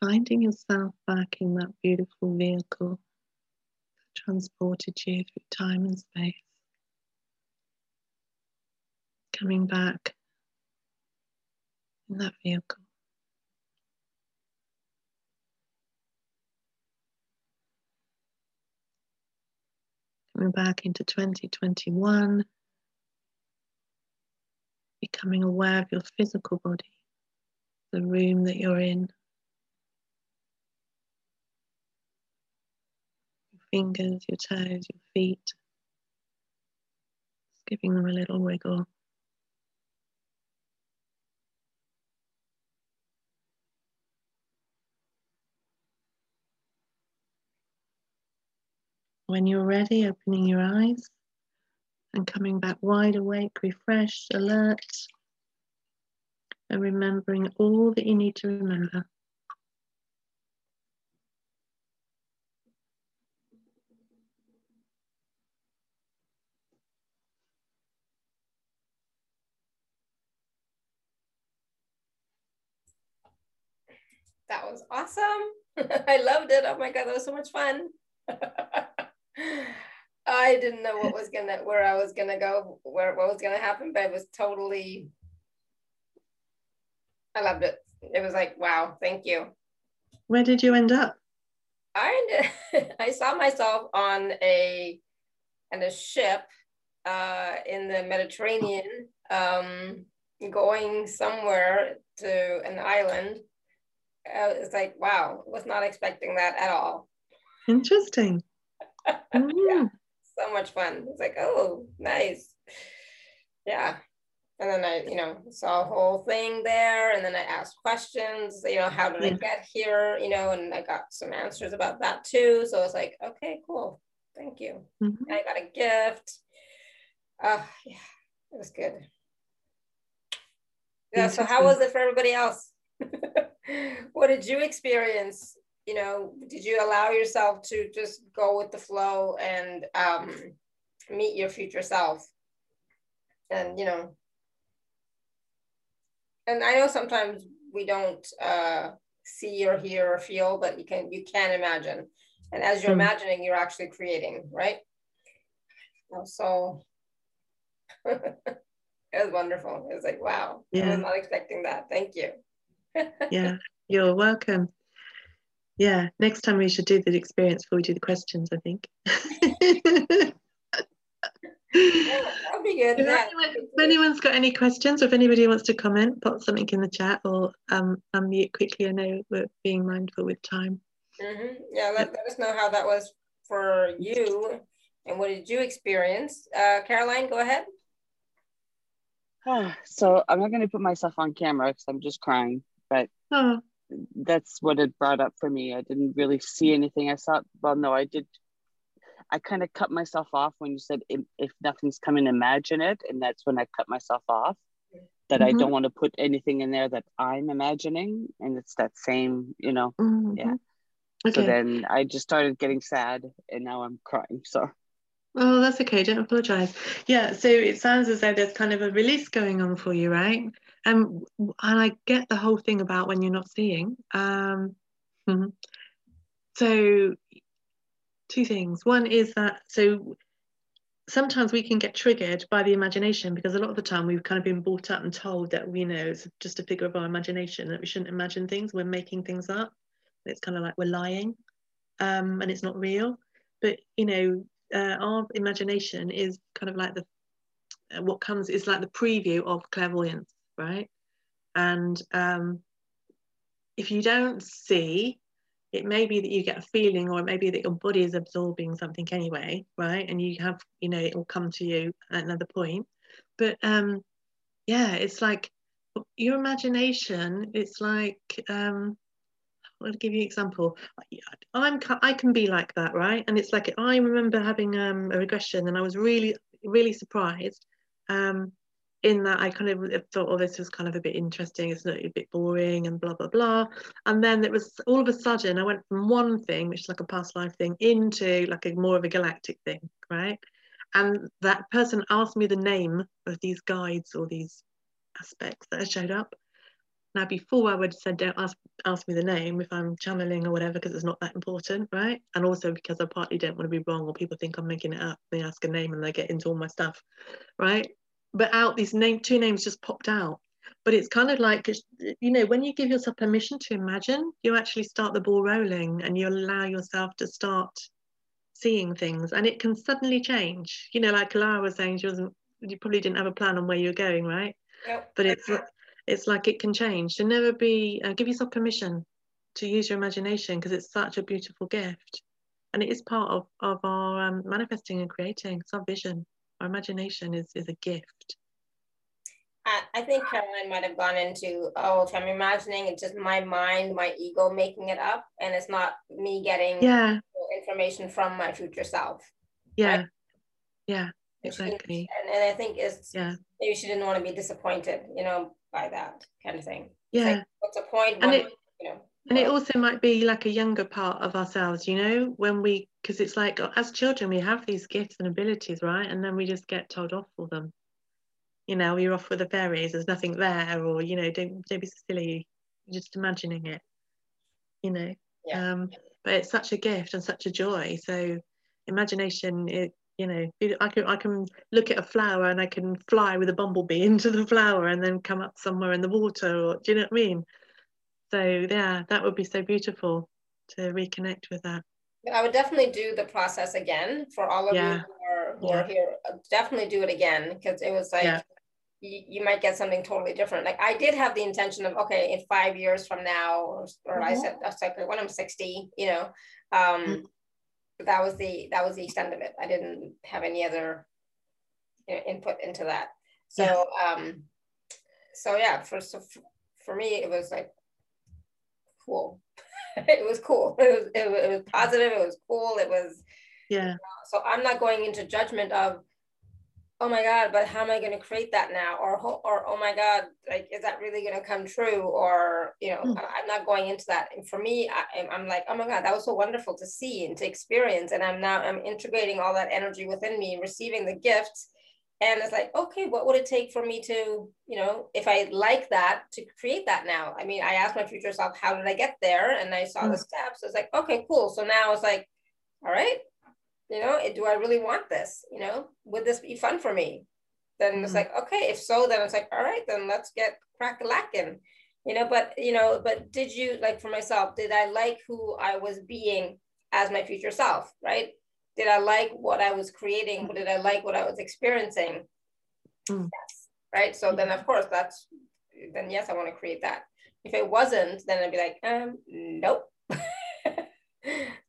finding yourself back in that beautiful vehicle that transported you through time and space coming back in that vehicle. Coming back into 2021, becoming aware of your physical body, the room that you're in, your fingers, your toes, your feet, Just giving them a little wiggle. When you're ready, opening your eyes and coming back wide awake, refreshed, alert, and remembering all that you need to remember. That was awesome. I loved it. Oh my God, that was so much fun. I didn't know what was gonna where I was gonna go, where what was gonna happen, but it was totally I loved it. It was like, wow, thank you. Where did you end up? I I saw myself on a and a ship uh, in the Mediterranean, um, going somewhere to an island. Uh, it's like, wow, was not expecting that at all. Interesting. mm. yeah, so much fun. It's like, oh, nice. Yeah. And then I, you know, saw a whole thing there. And then I asked questions, you know, how did I get here? You know, and I got some answers about that too. So I was like, okay, cool. Thank you. Mm-hmm. I got a gift. Uh, yeah, it was good. Yeah. So how was it for everybody else? what did you experience you know, did you allow yourself to just go with the flow and um, meet your future self? And, you know, and I know sometimes we don't uh, see or hear or feel, but you can, you can imagine. And as you're mm. imagining, you're actually creating, right? So it was wonderful. It was like, wow, yeah. I was not expecting that. Thank you. yeah, you're welcome. Yeah, next time we should do the experience before we do the questions, I think. yeah, that'll be good. If, anyone, if, anyone's got any questions or if anybody wants to comment, put something in the chat or um, unmute quickly. I know we're being mindful with time. Mm-hmm. Yeah, let, let, us know how that was for you and what did you experience. Uh, Caroline, go ahead. so I'm not going to put myself on camera because I'm just crying, but oh that's what it brought up for me. I didn't really see anything. I thought, well, no, I did. I kind of cut myself off when you said if, if nothing's coming, imagine it, and that's when I cut myself off. that mm-hmm. I don't want to put anything in there that I'm imagining. And it's that same, you know, mm-hmm. yeah. Okay. So then I just started getting sad and now I'm crying. So. Oh, that's okay. Don't apologize. Yeah. So it sounds as though there's kind of a release going on for you, right? Um, and I get the whole thing about when you're not seeing. Um, mm-hmm. So, two things. One is that so sometimes we can get triggered by the imagination because a lot of the time we've kind of been brought up and told that we know it's just a figure of our imagination that we shouldn't imagine things we're making things up it's kind of like we're lying um, and it's not real but you know uh, our imagination is kind of like the uh, what comes is like the preview of clairvoyance right and um, if you don't see it may be that you get a feeling or it may be that your body is absorbing something anyway right and you have you know it will come to you at another point but um yeah it's like your imagination it's like um I'll give you an example. I'm I can be like that, right? And it's like I remember having um, a regression, and I was really really surprised um, in that I kind of thought, oh, this was kind of a bit interesting. It's not a bit boring and blah blah blah. And then it was all of a sudden I went from one thing, which is like a past life thing, into like a more of a galactic thing, right? And that person asked me the name of these guides or these aspects that showed up. Now, before I would have said, don't ask ask me the name if I'm channeling or whatever, because it's not that important, right? And also because I partly don't want to be wrong or people think I'm making it up. They ask a name and they get into all my stuff, right? But out these name two names just popped out. But it's kind of like you know when you give yourself permission to imagine you actually start the ball rolling and you allow yourself to start seeing things and it can suddenly change. You know like Lara was saying she wasn't you probably didn't have a plan on where you're going right? Yep. but it's it's like it can change. To never be uh, give yourself permission to use your imagination because it's such a beautiful gift. And it is part of, of our um, manifesting and creating. It's our vision our imagination is, is a gift. I, I think Caroline might have gone into, oh, if I'm imagining it's just my mind, my ego making it up, and it's not me getting yeah. information from my future self. Yeah. Right? Yeah, exactly. And, and I think it's yeah. maybe she didn't want to be disappointed, you know, by that kind of thing. Yeah. Like, what's the point? And when, it, you know, and it also might be like a younger part of ourselves you know when we because it's like as children we have these gifts and abilities right? And then we just get told off for them. You know you're off with the fairies there's nothing there or you know don't, don't be so silly you're just imagining it you know? Yeah. um but it's such a gift and such a joy. So imagination it you know I can I can look at a flower and I can fly with a bumblebee into the flower and then come up somewhere in the water or do you know what I mean so yeah that would be so beautiful to reconnect with that i would definitely do the process again for all of yeah. you who are, who yeah. are here definitely do it again because it was like yeah. you, you, might get something totally different like i did have the intention of okay in five years from now or, or mm-hmm. i said that's like when i'm 60 you know um mm-hmm. that was the that was the extent of it i didn't have any other you know, input into that so um so yeah for so for me it was like cool. it was cool. It was, it was, it was positive. It was cool. It was yeah. so I'm not going into judgment of oh my god but how am i going to create that now or or oh my god like is that really going to come true or you know mm. i'm not going into that and for me I, i'm like oh my god that was so wonderful to see and to experience and i'm now i'm integrating all that energy within me receiving the gifts and it's like okay what would it take for me to you know if i like that to create that now? I mean i asked my future self how did i get there? And i saw mm-hmm. the steps. It's like okay cool. So now it's like all right you know do i really want this? You know would this be fun for me? Then mm-hmm. it's like okay if so then it's like all right then let's get crack lacking you know but you know but did you like for myself did i like who i was being as my future self right did I like what I was creating? Did I like what I was experiencing? Mm. Yes. Right. So then of course that's then yes, I want to create that. If it wasn't, then I'd be like, um, nope.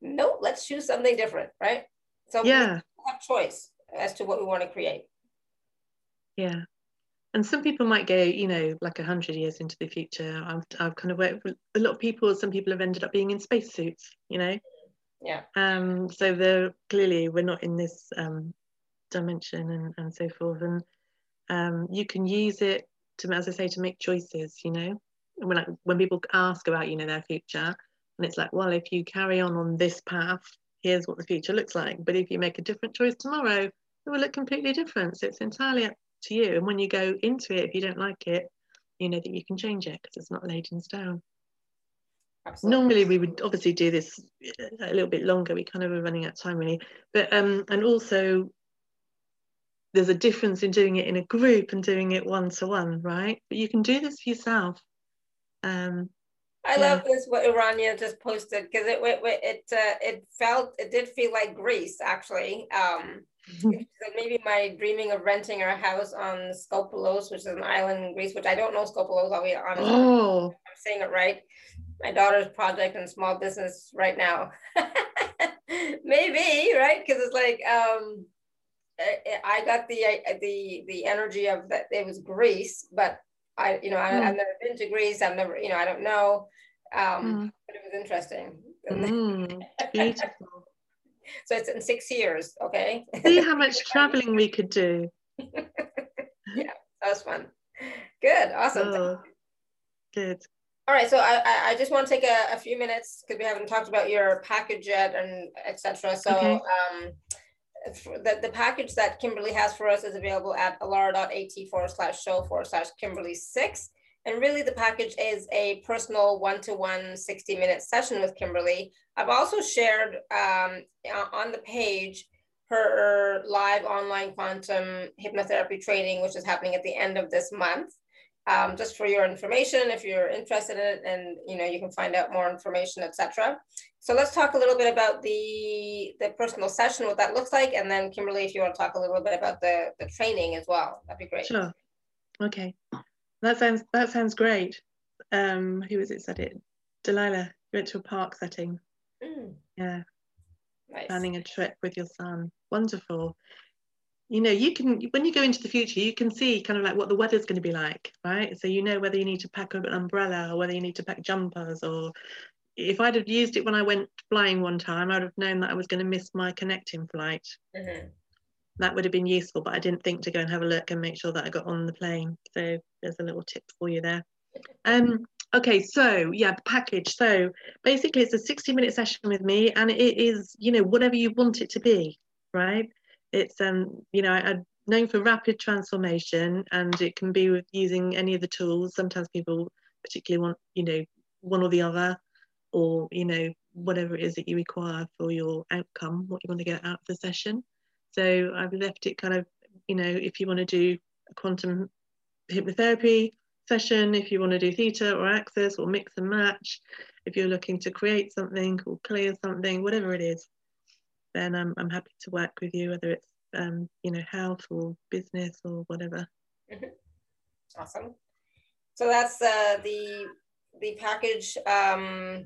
nope, let's choose something different, right? So yeah, have choice as to what we want to create. Yeah. And some people might go, you know, like a hundred years into the future. I've, I've kind of worked with a lot of people. Some people have ended up being in spacesuits, you know, yeah um so the clearly we're not in this um dimension and, and so forth and um you can use it to, as I say, to make choices, you know, when when people ask about, you know, their future, and it's like, well, if you carry on on this path, here's what the future looks like. But if you make a different choice tomorrow, it will look completely different. So it's entirely up to you. And when you go into it, if you don't like it, you know that you can change it because it's not laid in stone. Absolutely. Normally we would obviously do this a little bit longer. We kind of are running out of time really, but um, and also there's a difference in doing it in a group and doing it one to one, right? But you can do this for yourself. Um, I yeah. love this what Irania just posted because it it it, uh, it felt it did feel like Greece actually. Um, maybe my dreaming of renting a house on Skopelos, which is an island in Greece, which I don't know Skopelos. I'll be honest. Oh. I'm saying it right. My daughter's project and small business right now. maybe right because it's like um, I got the the the energy of that it was Greece, but I you know I, have hmm. never been to Greece. I've never you know I don't know, um, mm. but it was interesting. Mm, beautiful. so it's in six years. Okay. See how much traveling we could do. yeah, that was fun. Good, awesome. Oh, good. All right, so I, I just want to take a, a few minutes because we haven't talked about your package yet and etc. So okay. um, the, the package that Kimberley has for us is available at alara.at forward slash show forward slash Kimberley six. And really the package is a personal one-to-one 60 minute session with Kimberley. I've also shared um, on the page her live online quantum hypnotherapy training, which is happening at the end of this month um, just for your information if you're interested in it and you know you can find out more information etc so let's talk a little bit about the the personal session what that looks like and then kimberley if you want to talk a little bit about the the training as well that'd be great. Sure. Okay. That sounds that sounds great. Um who was it said it? Delilah you went to a park setting. Mm. yeah. Nice. planning a trip with your son. Wonderful you know you can when you go into the future you can see kind of like what the weather's going to be like right? So you know whether you need to pack an umbrella or whether you need to pack jumpers or if I'd have used it when I went flying one time I'd have known that I was going to miss my connecting flight. Mm-hmm. that would have been useful but I didn't think to go and have a look and make sure that I got on the plane. So there's a little tip for you there. Um okay so yeah the package. So basically it's a 60 minute session with me and it is you know whatever you want it to be right it's um you know I, am known for rapid transformation and it can be with using any of the tools. Sometimes people particularly want you know one or the other or you know whatever it is that you require for your outcome what you want to get out of the session. So i've left it kind of you know if you want to do a quantum hypnotherapy session if you want to do theta or access or mix and match if you're looking to create something or clear something whatever it is then I'm, I'm happy to work with you, whether it's um, you know health or business or whatever. Mm-hmm. Awesome. So that's uh, the the package um,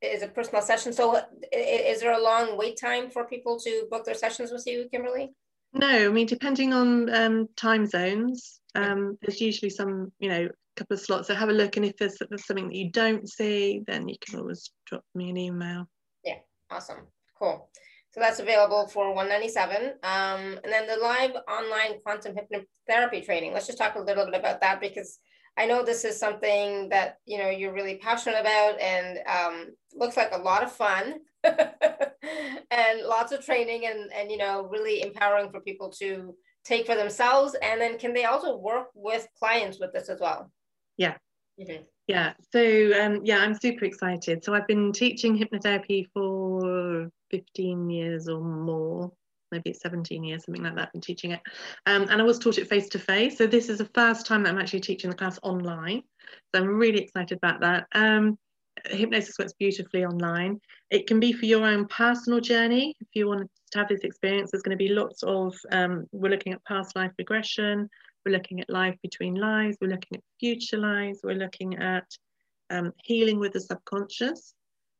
is a personal session. So is there a long wait time for people to book their sessions with you, Kimberley? No, I mean depending on um, time zones, um, there's usually some you know couple of slots. So have a look, and if there's, there's something that you don't see, then you can always drop me an email. Yeah, awesome, cool. So that's available for 197. Um, and then the live online quantum hypnotherapy training. Let's just talk a little bit about that because I know this is something that you know you're really passionate about and um, looks like a lot of fun and lots of training and and you know really empowering for people to take for themselves. And then can they also work with clients with this as well? Yeah. Mm-hmm. Yeah, so um, yeah, I'm super excited. So I've been teaching hypnotherapy for 15 years or more, maybe 17 years, something like that, been teaching it. Um, and I was taught it face to face. So this is the first time that I'm actually teaching the class online. So I'm really excited about that. Um, hypnosis works beautifully online. It can be for your own personal journey. If you want to have this experience, there's going to be lots of, um, we're looking at past life regression, we're looking at life between lives, we're looking at future lives, we're looking at um, healing with the subconscious.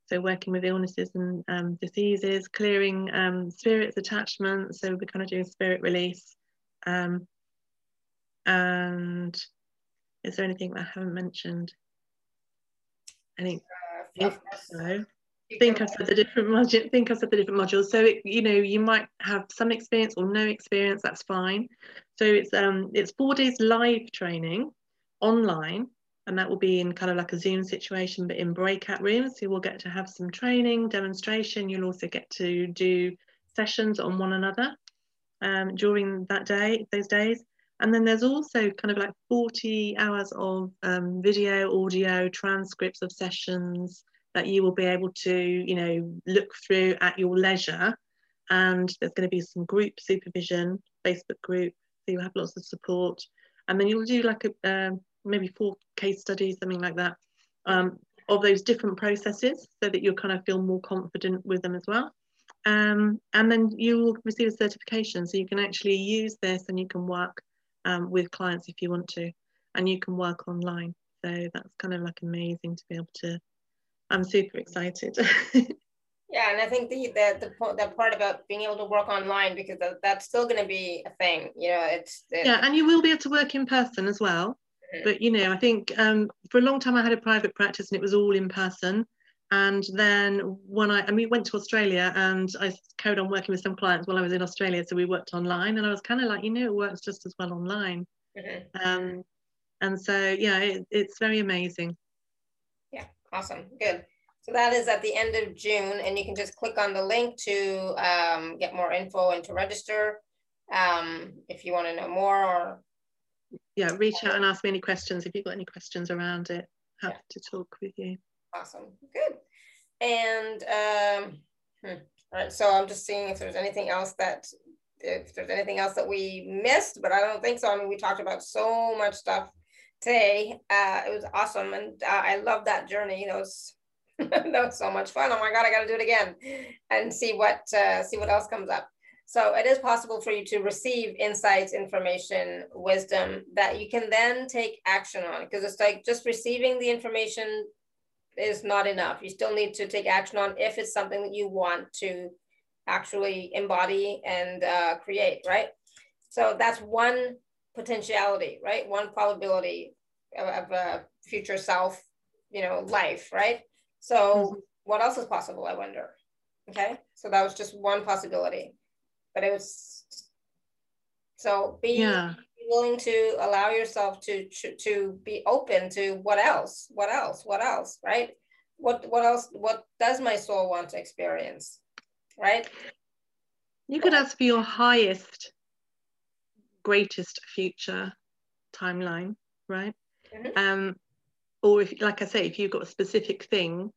So working with illnesses and um, diseases, clearing um, spirits attachments. So we're kind of doing spirit release. Um, and is there anything that I haven't mentioned? I think, uh, so. think I said the different modules. Think I said the different modules. So it, you know, you might have some experience or no experience. That's fine. So it's um it's four days live training online and that will be in kind of like a Zoom situation, but in breakout rooms. So we'll get to have some training, demonstration. You'll also get to do sessions on one another um, during that day, those days. And then there's also kind of like 40 hours of um, video, audio, transcripts of sessions that you will be able to, you know, look through at your leisure. And there's going to be some group supervision, Facebook group, so you have lots of support. And then you'll do like a, um, maybe four case studies, something like that, um, of those different processes so that you'll kind of feel more confident with them as well. Um, and then you will receive a certification so you can actually use this and you can work um, with clients if you want to and you can work online so that's kind of like amazing to be able to i'm super excited yeah and i think the the the, the part about being able to work online because that's still going to be a thing you know it's, it's, yeah and you will be able to work in person as well. But you know i think um, for a long time i had a private practice and it was all in person and then when I, and we went to Australia and I carried on working with some clients while I was in Australia. So we worked online and I was kind of like, you know, it works just as well online. Mm-hmm. Um, and so, yeah, it, it's very amazing. Yeah, awesome. Good. So that is at the end of June and you can just click on the link to um, get more info and to register um, if you want to know more or. Yeah, reach out and ask me any questions if you've got any questions around it. Happy yeah. to talk with you. Awesome. Good. And um, hmm. all right. So I'm just seeing if there's anything else that if there's anything else that we missed, but I don't think so. I mean, we talked about so much stuff today. Uh, it was awesome, and uh, I love that journey. That was that was so much fun. Oh my god, I got to do it again and see what uh, see what else comes up. So it is possible for you to receive insights, information, wisdom that you can then take action on. Because it's like just receiving the information is not enough. You still need to take action on if it's something that you want to actually embody and uh, create, right? So that's one potentiality, right? One probability of, of a future self, you know, life, right? So mm-hmm. what else is possible, I wonder? Okay, so that was just one possibility, but it was, so be, yeah. willing to allow yourself to, to to be open to what else what else what else right? What what else what does my soul want to experience right? You could ask for your highest greatest future timeline right? Mm-hmm. um or if like i say if you've got a specific thing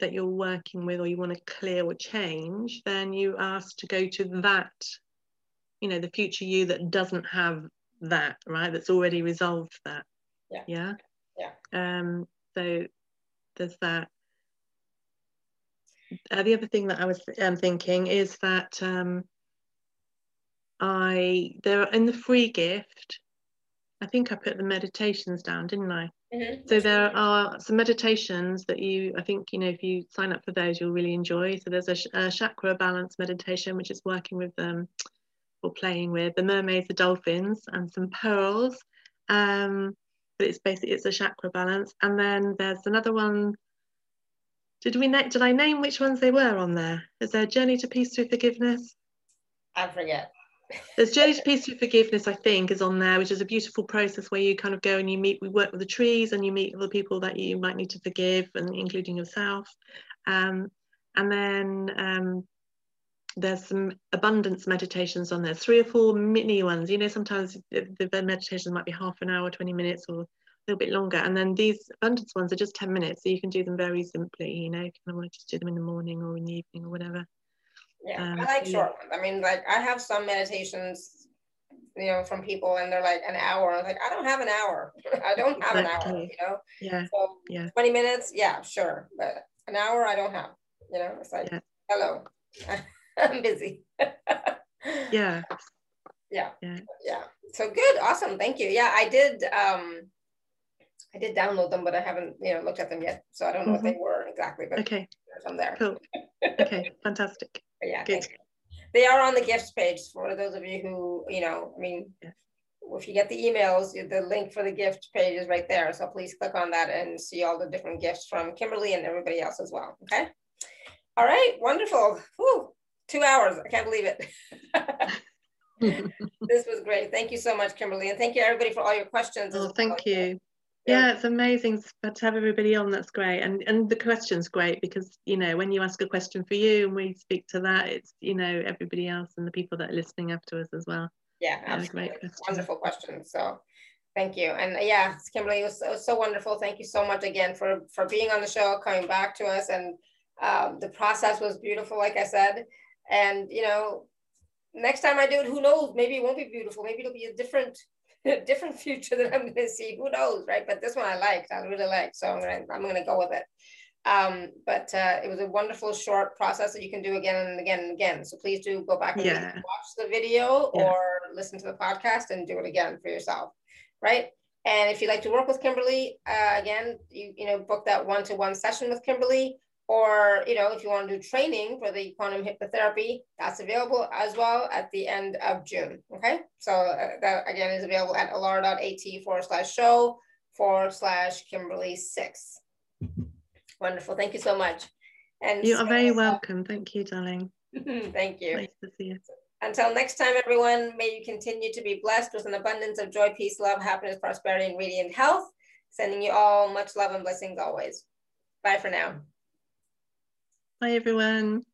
that you're working with or you want to clear or change then you ask to go to that you know the future you that doesn't have that right? That's already resolved that. Yeah. Yeah? Yeah. Um so there's that. Uh, the other thing that i was um, thinking is that um i there in the free gift i think i put the meditations down didn't i mm-hmm. so there are some meditations that you i think you know if you sign up for those you'll really enjoy so there's a, a chakra balance meditation which is working with um or playing with the mermaids, the dolphins, and some pearls. Um, but it's basically it's a chakra balance. And then there's another one. Did we did I name which ones they were on there? Is there a Journey to Peace Through Forgiveness? I forget. There's Journey to Peace Through Forgiveness, I think, is on there, which is a beautiful process where you kind of go and you meet, we work with the trees and you meet other people that you might need to forgive, and including yourself. Um, and then um, there's some abundance meditations on there, three or four mini ones. You know, sometimes the, the might be half an hour, 20 minutes, or a little bit longer. And then these abundance ones are just 10 minutes, so you can do them very simply. You know, you can want to just do them in the morning or in the evening or whatever. Yeah, um, I like short ones. I mean, like I have some meditations, you know, from people, and they're like an hour. I'm like, I don't have an hour. I don't have exactly. an hour. You know. Yeah. So yeah. 20 minutes, yeah, sure, but an hour I don't have. You know, it's like, yeah. hello. I'm busy. yeah. Yeah. Yeah. Yeah. So good. Awesome. Thank you. Yeah, I did um I did download them, but I haven't, you know, looked at them yet. So I don't know mm-hmm. what they mm-hmm. were exactly, but okay. I'm there. Cool. Okay, fantastic. yeah, good. They are on the gifts page for those of you who, you know, I mean, yeah. if you get the emails, the link for the gift page is right there. So please click on that and see all the different gifts from Kimberley and everybody else as well. Okay. All right, wonderful. Whew two hours. I can't believe it. this was great. Thank you so much, Kimberley. And thank you everybody for all your questions. Oh, thank you. Yeah it's amazing to have everybody on that's great. And and the question's great because you know when you ask a question for you and we speak to that it's you know everybody else and the people that are listening after us as well. Yeah absolutely. great question. wonderful question so thank you. And uh, yeah kimberley it was, it was so wonderful. Thank you so much again for for being on the show coming back to us and um, the process was beautiful like i said. And you know next time i do it who knows? Maybe it won't be beautiful. Maybe it'll be a different a different future that I'm going to see. Who knows, right? But this one I liked. I really liked, so I'm gonna I'm gonna go with it. Um, but uh, it was a wonderful short process that you can do again and again and again. So please do go back and yeah. watch the video yeah. or listen to the podcast and do it again for yourself, right? And if you'd like to work with Kimberley, uh, again, you you know book that one to one session with Kimberley or you know if you want to do training for the quantum hypnotherapy that's available as well at the end of june okay? So uh, that again is available at alara.at forward slash show forward slash kimberley six. Wonderful. Thank you so much. And you are very welcome. Thank you darling. Thank you. Nice to see you. Until next time everyone may you continue to be blessed with an abundance of joy peace love happiness prosperity and radiant health sending you all much love and blessings always. Bye for now Bye, everyone.